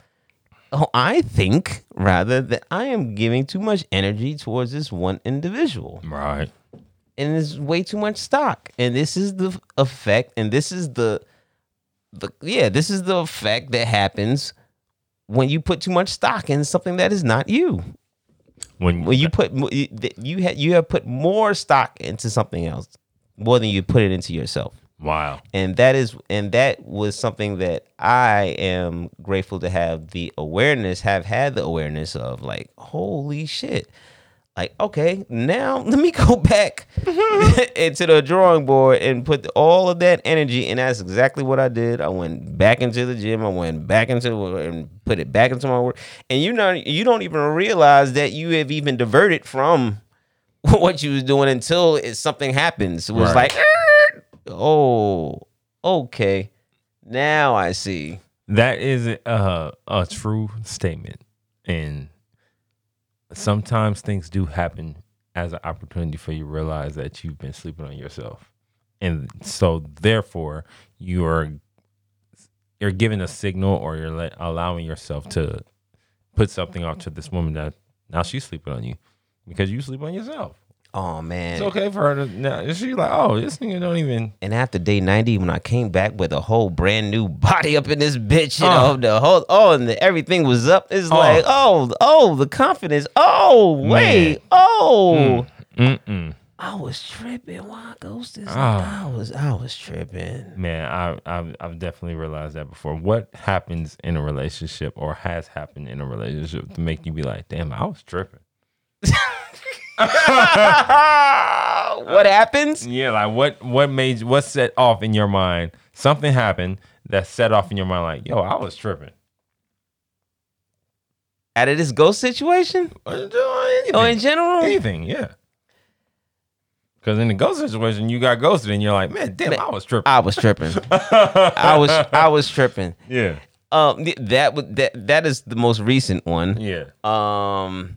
Oh, I think rather that I am giving too much energy towards this one individual Right. and there's way too much stock. And this is the effect, and this is the the yeah, this is the effect that happens when you put too much stock in something that is not you. When, When you put you have you have put more stock into something else more than you put it into yourself. Wow. And that is and that was something that I am grateful to have the awareness, have had the awareness of like, holy shit. Like, okay, now *laughs* let me go back *laughs* into the drawing board and put all of that energy, and that's exactly what I did. I went back into the gym. I went back into and put it back into my work. And you know, you don't even realize that you have even diverted from *laughs* what you was doing until it, something happens. It was Right. like, "Er, oh, okay, now I see. That is a, a true statement. And sometimes things do happen as an opportunity for you to realize that you've been sleeping on yourself. And so therefore you are you're giving a signal or you're let, allowing yourself to put something out to this woman that now she's sleeping on you because you sleep on yourself. Oh man. It's okay for her to now she's like, oh, this nigga don't even And after day 90, when I came back with a whole brand new *laughs* body up in this bitch, you Uh. know, the whole, oh, and the, everything was up. It's Uh. like, oh, oh, the confidence. Oh, wait. Man. Oh. mm-mm. I was tripping. Why ghosted? Ah. I was, I was tripping. Man, I, I've I've definitely realized that before. What happens in a relationship or has happened in a relationship to make you be like, damn, I was tripping. *laughs* what happens? Yeah, like what what made what set off in your mind? Something happened that set off in your mind, like, yo, I was tripping. Out of this ghost situation? Anything, Oh, in general? anything yeah. Because in the ghost situation, you got ghosted, and you're like, man, damn, I was tripping. I was tripping. *laughs* I was, I was tripping. yeah, Um, that would that that is the most recent one. yeah, Um,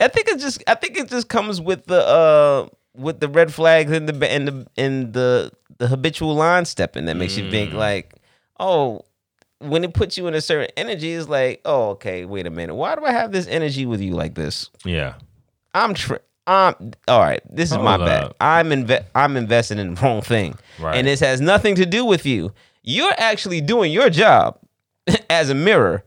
I think it just I think it just comes with the uh with the red flags and the and the and the the habitual line stepping that makes you think like, oh, when it puts you in a certain energy, it's like, oh, okay, wait a minute, why do I have this energy with you like this? yeah. I'm tri- I'm all right. This is my Hold bad. I'm inve- I'm investing in the wrong thing, Right. and this has nothing to do with you. You're actually doing your job *laughs* as a mirror,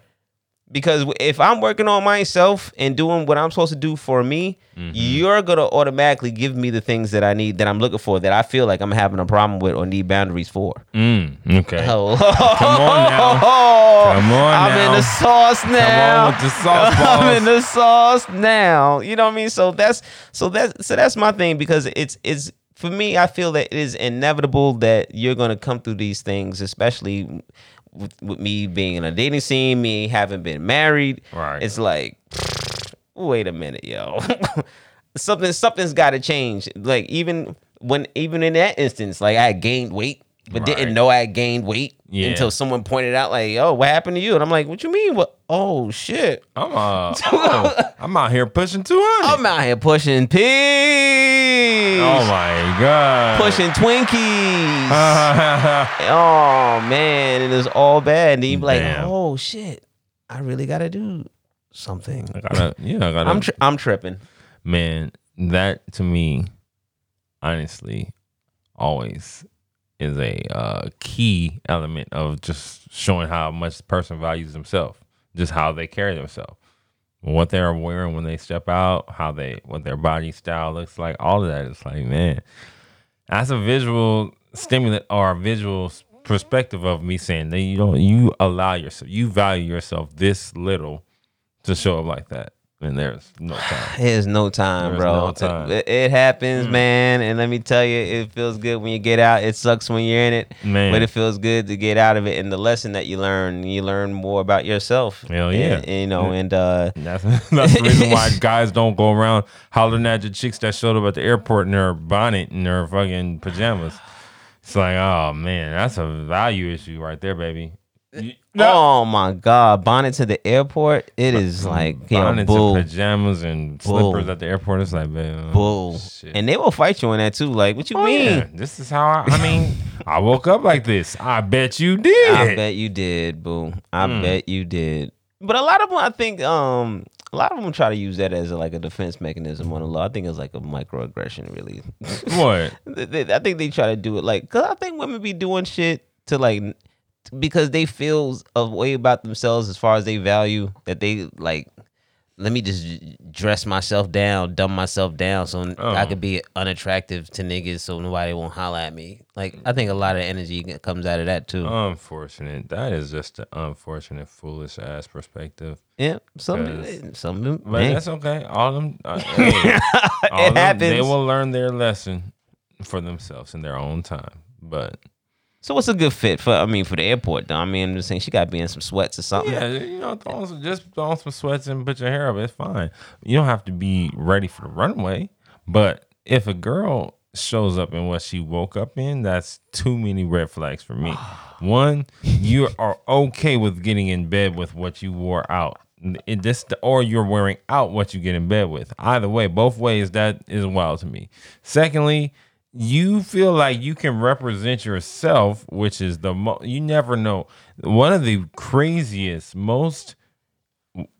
because if I'm working on myself and doing what I'm supposed to do for me, Mm-hmm. you're gonna automatically give me the things that I need, that I'm looking for, that I feel like I'm having a problem with or need boundaries for. Mm, okay. Oh, Come on now. *laughs* Come on I'm now. in the sauce now. Come on with the sauce *laughs* I'm in the sauce now. You know what I mean? So that's so that's so that's my thing because it's it's for me. I feel that it is inevitable that you're gonna come through these things, especially with, with me being in a dating scene, me having been married. Right. It's like, wait a minute, yo. *laughs* Something something's got to change. Like even when even in that instance, like I gained weight. But didn't know I gained weight Yeah. until someone pointed out, like, "Oh, what happened to you?" And I'm like, "What you mean? What? Oh shit! I'm uh, *laughs* oh, I'm out here pushing 200. I'm out here pushing pigs, oh my god. pushing Twinkies. *laughs* Oh man, it is all bad. And you be like, Damn. "Oh shit, I really got to do something." I gotta, yeah, I gotta. I'm tri- I'm tripping. man, that to me, honestly, always is a uh, key element of just showing how much the person values themselves, just how they carry themselves, what they're wearing when they step out, how they what their body style looks like, all of that. It's like, man, that's a visual stimulant or a visual perspective of me saying that you don't you allow yourself, you value yourself this little to show up like that. And there's no *sighs* time. There's no time, There's bro. no time. It, it happens, man. And let me tell you, it feels good when you get out. It sucks when you're in it, Man. but it feels good to get out of it. And the lesson that you learn, you learn more about yourself. Hell yeah. and, you know, and uh, *laughs* That's that's the reason why *laughs* guys don't go around hollering at the chicks that showed up at the airport in their bonnet and their fucking pajamas. It's like, oh man, that's a value issue right there, baby. You- oh my god, bonnet to the airport. It is like bonnets bull, pajamas and Bull. slippers at the airport. It's like, man, bull, shit. and they will fight you on that too. Like, what you Oh, mean? yeah. This is how I, I mean, I woke up like this. I bet you did. I bet you did, boo. I Mm. bet you did. But a lot of them, I think, um, a lot of them try to use that as like a defense mechanism on the law. I think it's like a microaggression, really. *laughs* What? I think they try to do it like, cause I think women be doing shit to like, because they feel a way about themselves as far as they value that they like. Let me just dress myself down, dumb myself down, so I Oh. could be unattractive to niggas, so nobody won't holler at me. Like I think a lot of energy comes out of that too. Unfortunate. That is just an unfortunate, foolish ass perspective. Yeah, some Because- some them. But man. that's okay. All of them, uh, *laughs* hey, all of them, They will learn their lesson for themselves in their own time. But So what's a good fit for? I mean, for the airport, though. I mean, I'm just saying she got to be in some sweats or something. yeah, you know, throw on some, just throw on some sweats and put your hair up. It's fine. You don't have to be ready for the runway. But if a girl shows up in what she woke up in, that's too many red flags for me. *sighs* One, you are okay with getting in bed with what you wore out. It this or you're wearing out what you get in bed with. Either way, both ways that is wild to me. Secondly, you feel like you can represent yourself, which is the mo- you never know. One of the craziest, most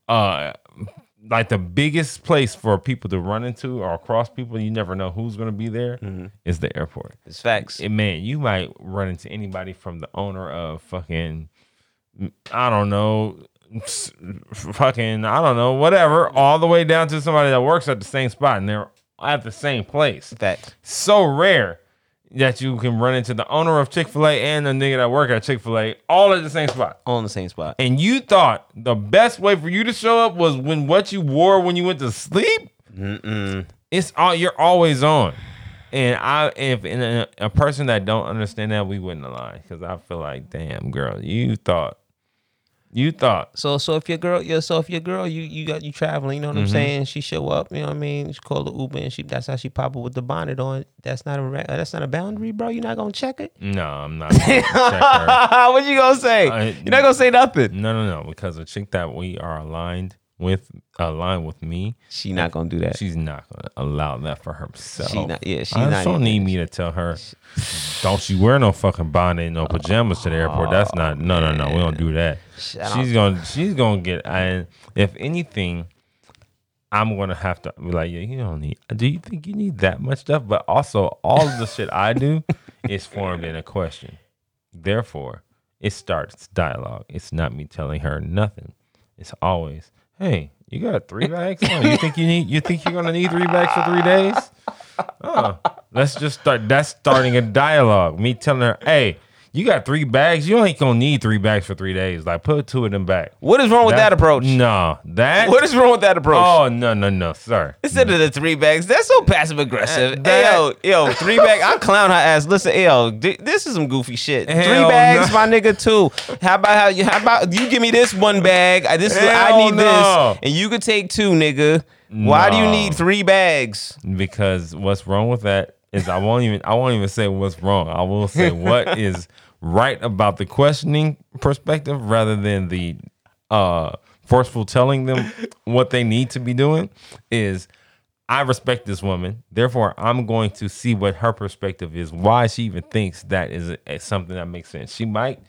uh like the biggest place for people to run into or cross people you never know who's going to be there is the airport. It's facts. And man, you might run into anybody from the owner of fucking, I don't know, fucking, I don't know, whatever, all the way down to somebody that works at the same spot and they're at the same place. Facts. So rare that you can run into the owner of Chick fil A and the nigga that work at Chick fil A all at the same spot. On the same spot. And you thought the best way for you to show up was when what you wore when you went to sleep? Mm-mm. it's all you're always on. And I, if in a, a person that don't understand that, we wouldn't align because I feel like, damn, girl, you thought, you thought, So so if your girl, yeah, so if your girl, you you got you traveling, you know what Mm-hmm. I'm saying? She show up, you know what I mean? She call the Uber and she that's how she pop up with the bonnet on. That's not a ra- that's not a boundary, bro. You're not gonna check it. no, I'm not. *laughs* Gonna check her. what you gonna say? I- You're not gonna say nothing. No, no, no, because a chick that we are aligned with, aligned with me, She not gonna do that. she's not gonna allow that for herself. She not- yeah, she I not just don't even- need me to tell her, don't you wear no fucking bonnet, no pajamas to the airport. That's not. No, no, no. We don't do that. She's gonna. She's gonna get. And if anything, I'm gonna have to be like, yeah, you don't need. Do you think you need that much stuff? But also, all of the shit I do *laughs* is formed in a question. Therefore, it starts dialogue. It's not me telling her nothing. It's always, hey, you got three bags? Oh, *laughs* you think you need? You think you're gonna need three bags for three days? Oh, let's just start. That's starting a dialogue. Me telling her, hey. You got three bags. You ain't gonna need three bags for three days. Like put two of them back. What is wrong with that, approach? No, that. What is wrong with that approach? Oh no no no, sir. Instead of the three bags, that's so passive aggressive. Uh, that- yo, yo, three bag. I clown her ass. Listen, yo, this is some goofy shit. three bags, no. my nigga. Two. How about how you? How about you give me this one bag? I, this is, I need no. this, and you could take two, nigga. Why do you No. need three bags? Because what's wrong with that is I won't even I won't even say what's wrong. I will say *laughs* what is right about the questioning perspective rather than the uh forceful telling them what they need to be doing is I respect this woman. Therefore, I'm going to see what her perspective is, why she even thinks that is a, something that makes sense. She might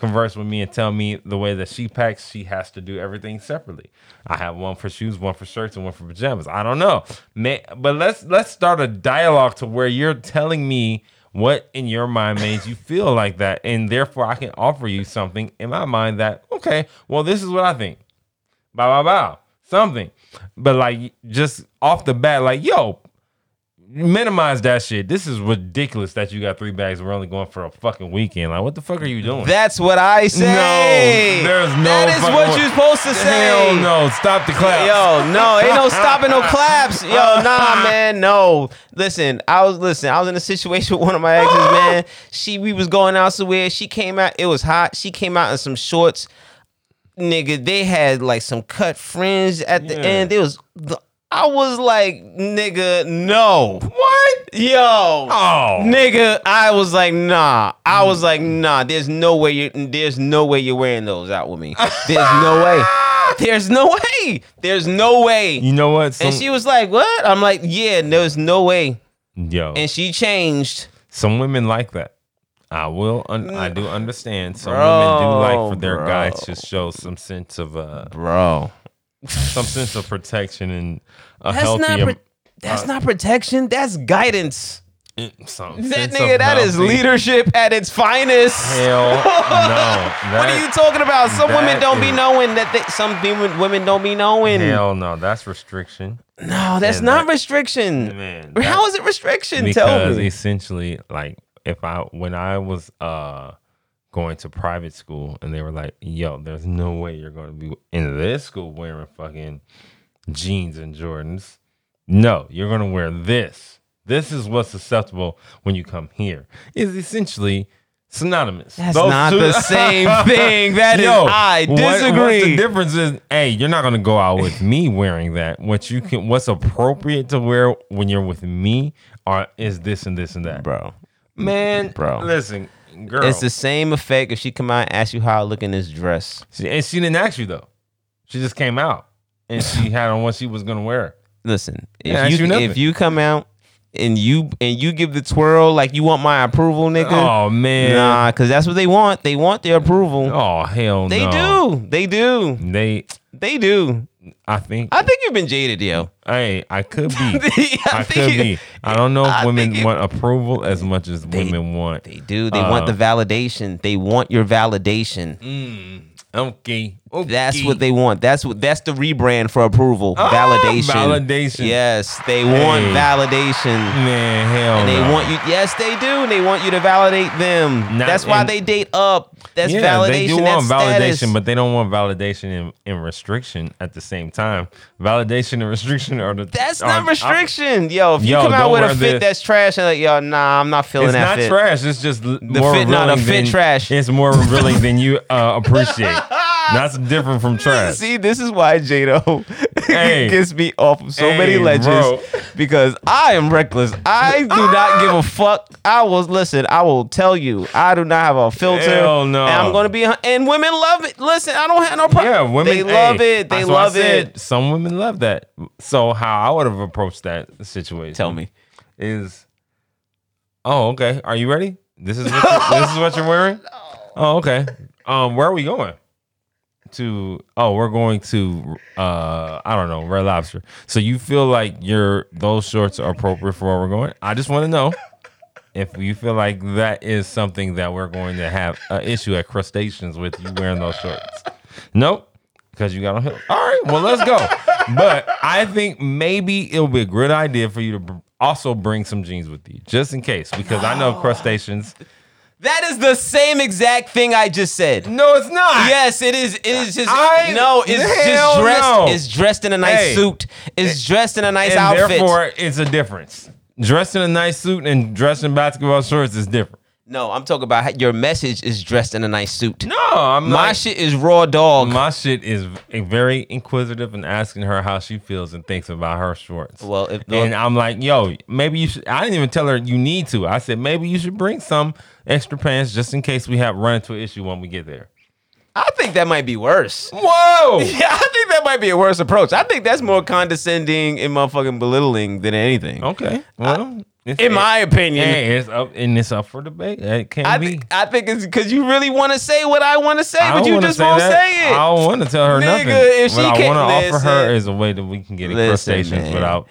converse with me and tell me the way that she packs, she has to do everything separately. I have one for shoes, one for shirts, and one for pajamas. I don't know. May, but let's let's start a dialogue to where you're telling me what in your mind made you feel like that. And therefore I can offer you something in my mind that, okay, well, this is what I think. Bow bow bow. Something. But like just off the bat, like, yo, minimize that shit. This is ridiculous that you got three bags. We're only going for a fucking weekend. Like, what the fuck are you doing? That's what I say. No, there's no That is what you're supposed to say. Hell no! Stop the clap. Yo, no, ain't no stopping no *laughs* claps. Yo, nah, man, no. Listen, I was listen. I was in a situation with one of my exes, *laughs* man. She, we was going out somewhere. She came out. It was hot. She came out in some shorts. Nigga, they had like some cut fringe at the Yeah. end. It was. I was like, nigga, no. What? Yo. Oh, Nigga, I was like, nah. I was like, nah. There's no way you. There's no way you're wearing those out with me. There's no way. *laughs* There's no way. There's no way. you know what? Some, And she was like, "What?" I'm like, "Yeah, there's no way." yo, And she changed. some women like that. I will. Un- I do understand. Some women do like for their bro. guys to show some sense of uh, Bro, some sense of protection and a that's healthy. not. Pro- that's not protection. That's guidance. some That nigga, that is healthy- leadership at its finest. Hell *laughs* no. what are you talking about? Some women don't be knowing that. They, some women women don't be knowing. Hell no. That's restriction. No, that's And not that- restriction. Man, How is it restriction? because Tell me. essentially like if i when i was uh going to private school and they were like yo there's no way you're going to be in this school wearing fucking jeans and jordans no you're going to wear this this is what's acceptable when you come here is essentially synonymous That's Those not two- the same *laughs* thing. That is, Yo, I what- what's disagree. the difference is, hey, you're not gonna go out with me *laughs* wearing that. What you can, what's appropriate to wear when you're with me, are is this and this and that, bro. Man, Bro. listen, girl. It's the same effect if she come out and ask you how I look in this dress. She- and she didn't ask you though. She just came out and she *laughs* had on what she was gonna wear. Listen, if you, you if you come out and you and you give the twirl like you want my approval, nigga. Oh man, Nah, cause that's what they want. They want their approval. Oh hell they no. do. They do. They, They do. I think. I think you've been jaded, yo. hey, *laughs* I could be. I, I, could you- be. I don't know if I women you- want approval as much as women want. They do. They want Uh, the validation. They want your validation. Mm, okay, okay. That's what they want. That's what. That's the rebrand for approval. Ah, validation. validation. Yes, they want Hey. validation. Man, hell And they no. want you. Yes, they do. And They want you to validate them. Not That's why they date up. That's yeah, validation. they do want validation, status. but they don't want validation and, and restriction at the same time. Validation and restriction are the that's are not restriction, yo. If you Yo, come out with a fit this. that's trash, and like, yo, nah, I'm not feeling It's that It's not fit. trash. It's just the more fit- no, the revealing fit than- trash. It's more revealing than you uh, *laughs* appreciate. That's different from *laughs* trash. See, this is why J-Doe *laughs* Hey. gets me off of so many Hey, ledges bro. because I am reckless. I do not *laughs* give a fuck. I will listen. I will tell you. I do not have a filter. Hell no. And I'm gonna be. And women love it. Listen, I don't have no problem. Yeah, women They love hey, it. They that's why I love it. Some women love that. So how I would have approached that situation? Tell me. is oh okay are you ready this is what you- this is what you're wearing oh okay um where are we going to oh we're going to uh i don't know red lobster so you feel like your those shorts are appropriate for where we're going i just want to know if you feel like that is something that we're going to have an issue at crustaceans with you wearing those shorts nope because you got on heels. All right, well, let's go. But I think maybe it'll be a good idea for you to also bring some jeans with you, just in case, because I know crustaceans. That is the same exact thing I just said. No, it's not. Yes, it is. It is just I- no. It's just dressed. no. It's dressed in a nice Hey. suit. It's dressed in a nice and outfit. therefore it's a difference. Dressed in a nice suit and dressed in basketball shorts is different. No, I'm talking about how your message is dressed in a nice suit. No, I'm My like, shit is raw dog. My shit is very inquisitive and asking her how she feels and thinks about her shorts. Well, if and I'm like, yo, maybe you should. I didn't even tell her you need to. I said maybe you should bring some extra pants just in case we have run into an issue when we get there. I think that might be worse. Whoa! *laughs* Yeah, I think that might be a worse approach. I think that's more condescending and motherfucking belittling than anything. Okay, well, it's, In my opinion. hey, it's up and it's up for debate. It can I be. think I think it's because you really want to say what I want to say, but you just say won't that. say it. I don't want to tell her Nigga, nothing. if what she I can't- want to offer her is a way that we can get Listen, crustaceans man. without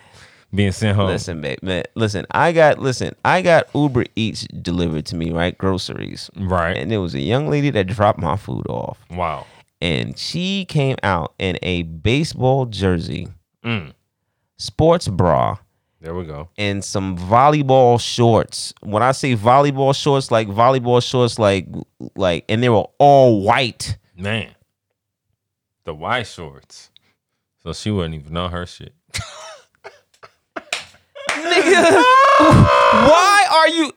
being sent home. Listen, babe, man, listen. I got listen. I got Uber Eats delivered to me, right? Groceries, Right. and there was a young lady that dropped my food off, wow. and she came out in a baseball jersey, Mm. sports bra, There we go. and some volleyball shorts. When I say volleyball shorts, like volleyball shorts, like like, and they were all white. Man, the white shorts. So she wouldn't even know her shit. *laughs* Nigga, *laughs* why are you?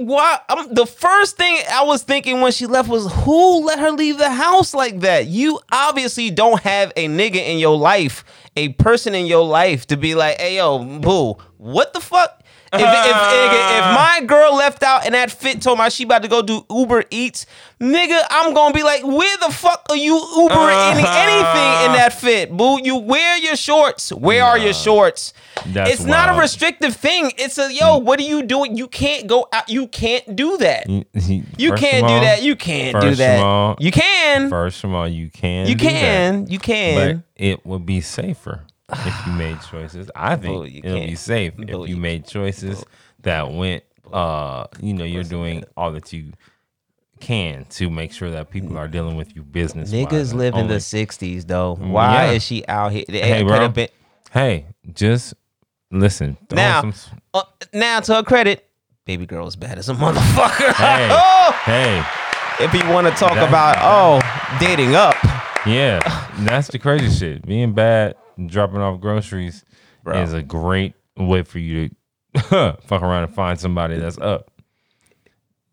Why? Um, the first thing I was thinking when she left was, who let her leave the house like that? You obviously don't have a nigga in your life, a person in your life to be like, hey yo, boo, what the fuck? If, if, if, if ah. my girl left out and that fit told my she about to go do Uber Eats, nigga, I'm gonna be like, where the fuck are you Uber ah. any, anything in that fit, boo? You wear your shorts. Where are your shorts? It's not a restrictive thing. It's a yo. Mm. What are you doing? You can't go out. You can't do that. You You can't do that. You can't do that. all- you can. First of all, you can. You do that, can. You can. but it would be safer if you made choices. I think Bull, you it'll be safe Bull, if you you made choices that went. Uh, you know, you're doing all that you can to make sure that people are dealing with you business. Niggas live in the '60s though. Why Mm, Yeah. is she out here? Hey, bro. been. Hey, just listen. Now, some- Uh, now, to her credit, baby girl is bad as a motherfucker. Hey. Oh, *laughs* hey, if you want to talk That- about *laughs* oh dating up, yeah, that's the crazy shit. Being bad, dropping off groceries Bro. is a great way for you to *laughs* fuck around and find somebody that's up.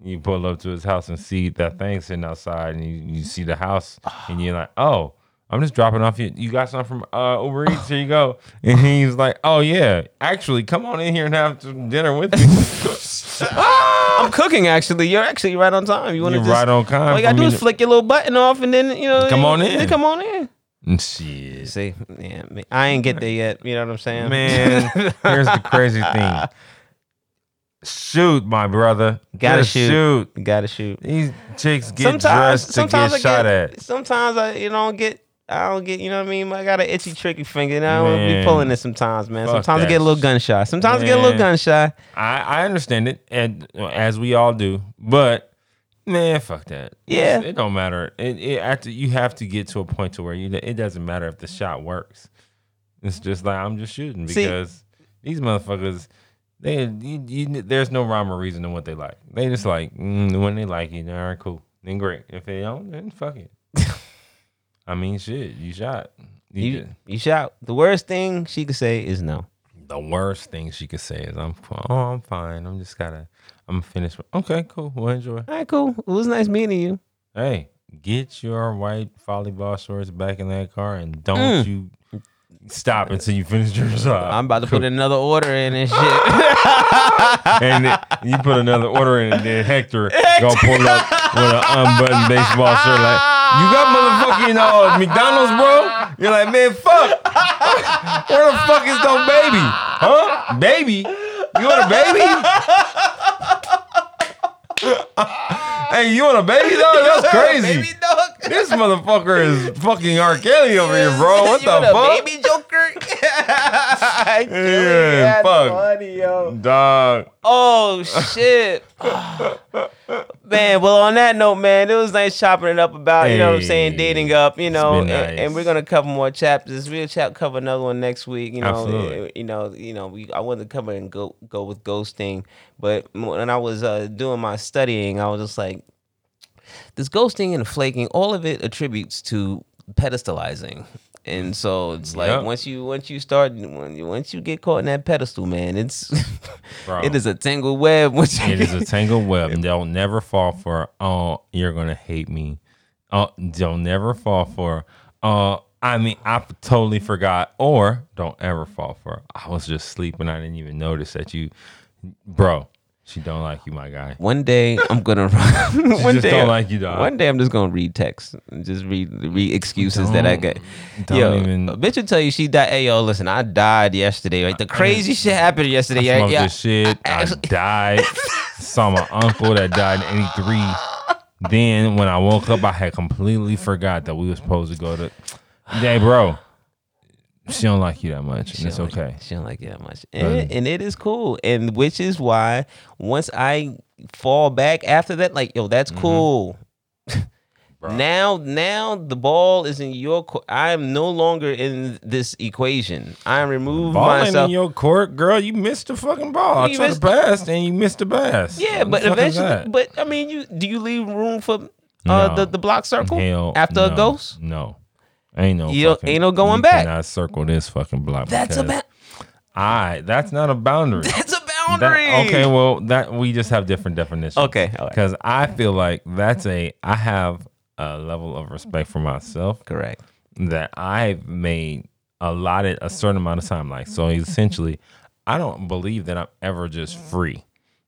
You pull up to his house and see that thing sitting outside, and you, you see the house, and you're like, "Oh, I'm just dropping off. You, you got something from uh, Uber Eats? Here you go." *laughs* And he's like, "Oh yeah, actually, come on in here and have some dinner with me." *laughs* I'm cooking. Actually, you're actually right on time. You want to You're right on time All you gotta do is flick your little button off, and then you know, Come on in. Come on in. Shit. See, yeah, I ain't get there yet. You know what I'm saying, Man, *laughs* here's the crazy thing. Shoot, my brother. Gotta Just shoot. shoot. Gotta shoot. These chicks get sometimes, dressed to sometimes get I shot get, at. Sometimes I, you know, get. I don't get, you know what I mean? I got an itchy, tricky finger. And I don't be pulling it sometimes, man. Sometimes I get a little gun shy. Sometimes I get a little gun shy. I, I understand it, and as we all do, but man, fuck that. Yeah. it don't matter. It, it after you have to get to a point to where you it doesn't matter if the shot works. It's just like I'm just shooting See- because these motherfuckers. They, you, you, there's no rhyme or reason to what they like. They just like mm, when they like you. All right, cool, then great. If they don't, then fuck it. *laughs* I mean, shit, you shot. You You, you shout. The worst thing she could say is no. The worst thing she could say is, "I'm, oh, I'm fine. I'm just gotta, I'm finished." Okay, cool. Well, enjoy. All right, cool. It was nice meeting you. Hey, get your white volleyball shorts back in that car, and don't mm. you stop until you finish your job. I'm about to put another order in *laughs* and shit. and then you put another order in, and then *laughs* Hector gonna pull up with an unbuttoned baseball shirt. Like, you got motherfucking uh, McDonald's, bro? You're like, man, fuck. Where the fuck is no baby? Huh? Baby? You want a baby? hey, you want a baby though? That's *laughs* crazy. Baby dog. This motherfucker is fucking R. Kelly over here, bro. What You the fuck? Baby Joker. *laughs* Yeah, fuck. funny, yo. Dog. Oh shit. *sighs* man, well on that note, man, it was nice chopping it up about, you know what I'm saying, dating up, you know, been and, and we're gonna cover more chapters. We'll chap cover another one next week, you know. Absolutely. You know, you know, we I wanted to cover and go go with ghosting, but when I was uh, doing my studying, I was just like this ghosting and flaking, all of it attributes to pedestalizing. And so it's like Yep. once you once you start when you, once you get caught in that pedestal, man, it's *laughs* it is a tangled web. *laughs* Once you It is a tangled web, and they'll never fall for. Oh, you're gonna hate me. Oh, they'll never fall for. Uh, I mean, I totally forgot. Or don't ever fall for. I was just sleeping. I didn't even notice that you, bro. She don't like you, my guy. One day I'm gonna *laughs* one just day don't like you, dog. One day I'm just gonna read texts and just read read excuses that I get. don't yo, even- a bitch will tell you she died. Hey yo, listen, I died yesterday. Right, the crazy shit happened yesterday. I Yeah, smoked yeah. this shit. I actually- *laughs* died. Saw my uncle that died in '83. Then when I woke up, I had completely forgot that we were supposed to go to. Hey, bro. She don't like you that much, and it's like- okay. She don't like you that much, and, and it is cool. And which is why once I fall back after that, like yo, that's Mm-hmm. cool. *laughs* Now, now the ball is in your court. I am no longer in this equation. I removed Ball myself. in your court, girl. You missed the fucking ball. I You tried to missed- pass, and you missed the pass. yeah, What but the fuck is eventually, but I mean, you do you leave room for uh, No. the the block circle Hell after no. a ghost? No, ain't no. You fucking- ain't no going back. I circle this fucking block. That's a because ba- I. That's not a boundary. *laughs* that's a That- boundary. okay, well, that we just have different definitions. Okay, all right. because I feel like that's a. I have a level of respect for myself correct. that I've made allotted a certain amount of time. Like so, essentially, I don't believe that I'm ever just free.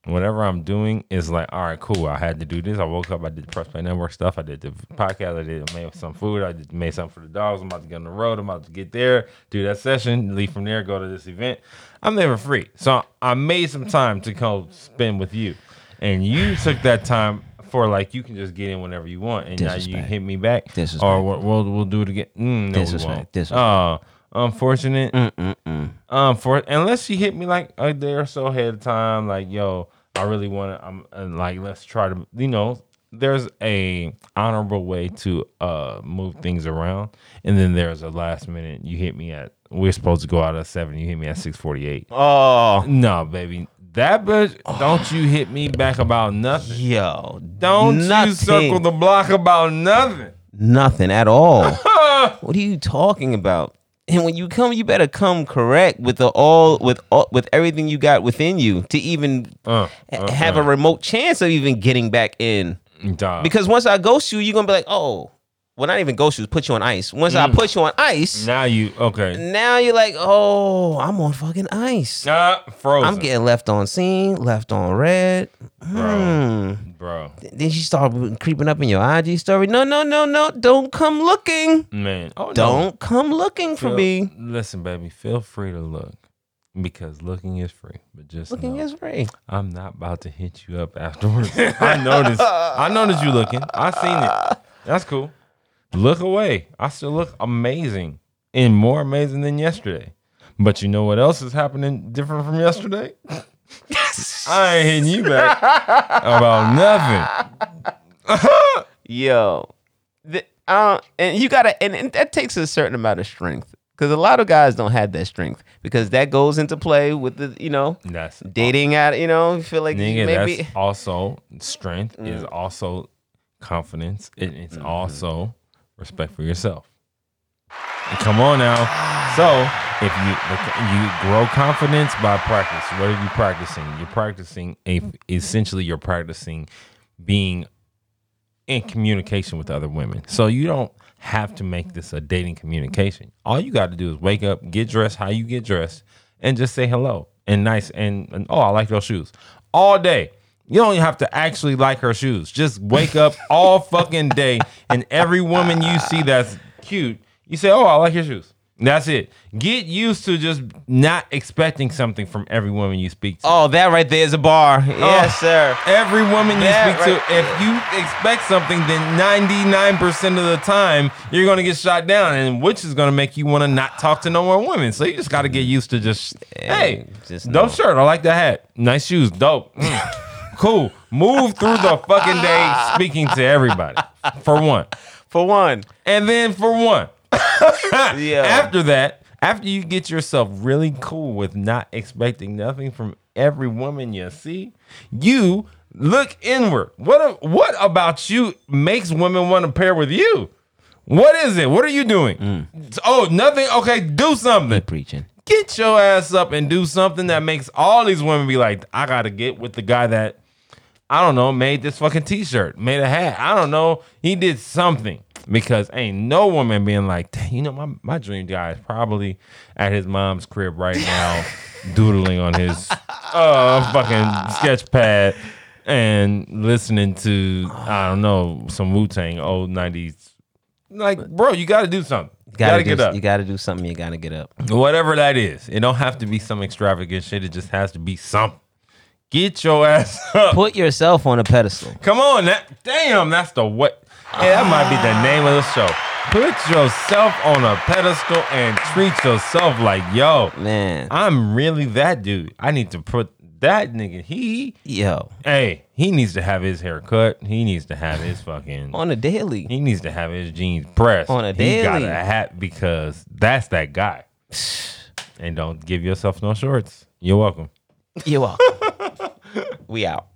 Whatever I'm doing is like, all right, cool. I had to do this. I woke up. I did the Press Play Network stuff. I did the podcast. I did made some food. I did, made something for the dogs. I'm about to get on the road. I'm about to get there, do that session, leave from there, go to this event. I'm never free. So I made some time to go spend with you, and you *sighs* took that time for like you can just get in whenever you want, and now you hit me back, Disrespect. or we'll, we'll we'll do it again. Mm, no, Disrespect. Disrespect. Oh, unfortunate. Mm-mm-mm. Um, for unless she hit me like a day or so ahead of time, like yo, I really want to. I'm and like let's try to, you know. There's a honorable way to uh move things around, and then there's a last minute. You hit me at. We're supposed to go out at seven. You hit me at six forty eight. Oh, No, baby, that bitch. Don't you hit me back about nothing. yo, Don't nothing, you circle the block about nothing. nothing at all. *laughs* what are you talking about? And when you come, you better come correct with the all with all, with everything you got within you to even Uh, ha- have a remote chance of even getting back in. Dog. Because once I ghost you, you're gonna be like, oh, well, not even ghost you, put you on ice. Once I put you on ice, now you okay? now you're like, oh, I'm on fucking ice. Nah, frozen. I'm getting left on scene, left on red. Hmm. bro. Then she start creeping up in your IG story. No, no, no, no. Don't come looking. Man, oh, no. Don't come looking for me. Listen, baby, feel free to look because looking is free. But just Looking know, is free. I'm not about to hit you up afterwards. *laughs* I noticed. I noticed you looking. I seen it. That's cool. Look away. I still look amazing and more amazing than yesterday. But you know what else is happening different from yesterday? I ain't hitting you back *laughs* about nothing. Yo. The, uh, and you gotta and, and that takes a certain amount of strength. Because a lot of guys don't have that strength. Because that goes into play with the, you know, That's dating out, you know, you feel like Nigga, maybe that's also strength is also confidence. It, it's also respect for yourself. Come on now. So if you you grow confidence by practice, what are you practicing? You're practicing a essentially you're practicing being in communication with other women. So you don't have to make this a dating communication. All you got to do is wake up, get dressed how you get dressed, and just say hello and nice and, and oh, I like your shoes all day. You don't even have to actually like her shoes. Just wake up all fucking day, and every woman you see that's cute, you say, "Oh, I like your shoes." That's it. Get used to just not expecting something from every woman you speak to. Oh, that right there is a bar. Oh, yes, Oh. sir. Every woman you That speak right to, if you expect something, then 99% of the time you're going to get shot down, and which is going to make you want to not talk to no more women. So you just got to get used to just, hey, just dope know. shirt. I like that hat. Nice shoes. Dope. Mm. *laughs* Mm. cool. Move through the fucking day speaking to everybody, for one. For one. And then for one, *laughs* Yeah. after that, after you get yourself really cool with not expecting nothing from every woman you see, you look inward. What what about you makes women want to pair with you? What is it? What are you doing? Oh, nothing. Okay, do something. Preaching. Get your ass up and do something that makes all these women be like, I gotta get with the guy that I don't know, made this fucking t-shirt, made a hat. I don't know. He did something. Because ain't no woman being like, you know, my, my dream guy is probably at his mom's crib right now, *laughs* doodling on his uh fucking sketch pad and listening to, I don't know, some Wu-Tang old 90s. Like, bro, you gotta do something. You Gotta, gotta, do, get up. You gotta do something. You gotta get up. Whatever that is. It don't have to be some extravagant shit. It just has to be something. Get your ass up. Put yourself on a pedestal. Come on, that damn, that's the what. Hey, that might be the name of the show. Put yourself on a pedestal and treat yourself like, yo, Man. I'm really that dude. I need to put that nigga, he Yo, hey, he needs to have his hair cut. He needs to have his fucking on a daily. he needs to have his jeans pressed. On a daily. he got a hat because that's that guy. *sighs* And don't give yourself no shorts. You're welcome. You're welcome. We out.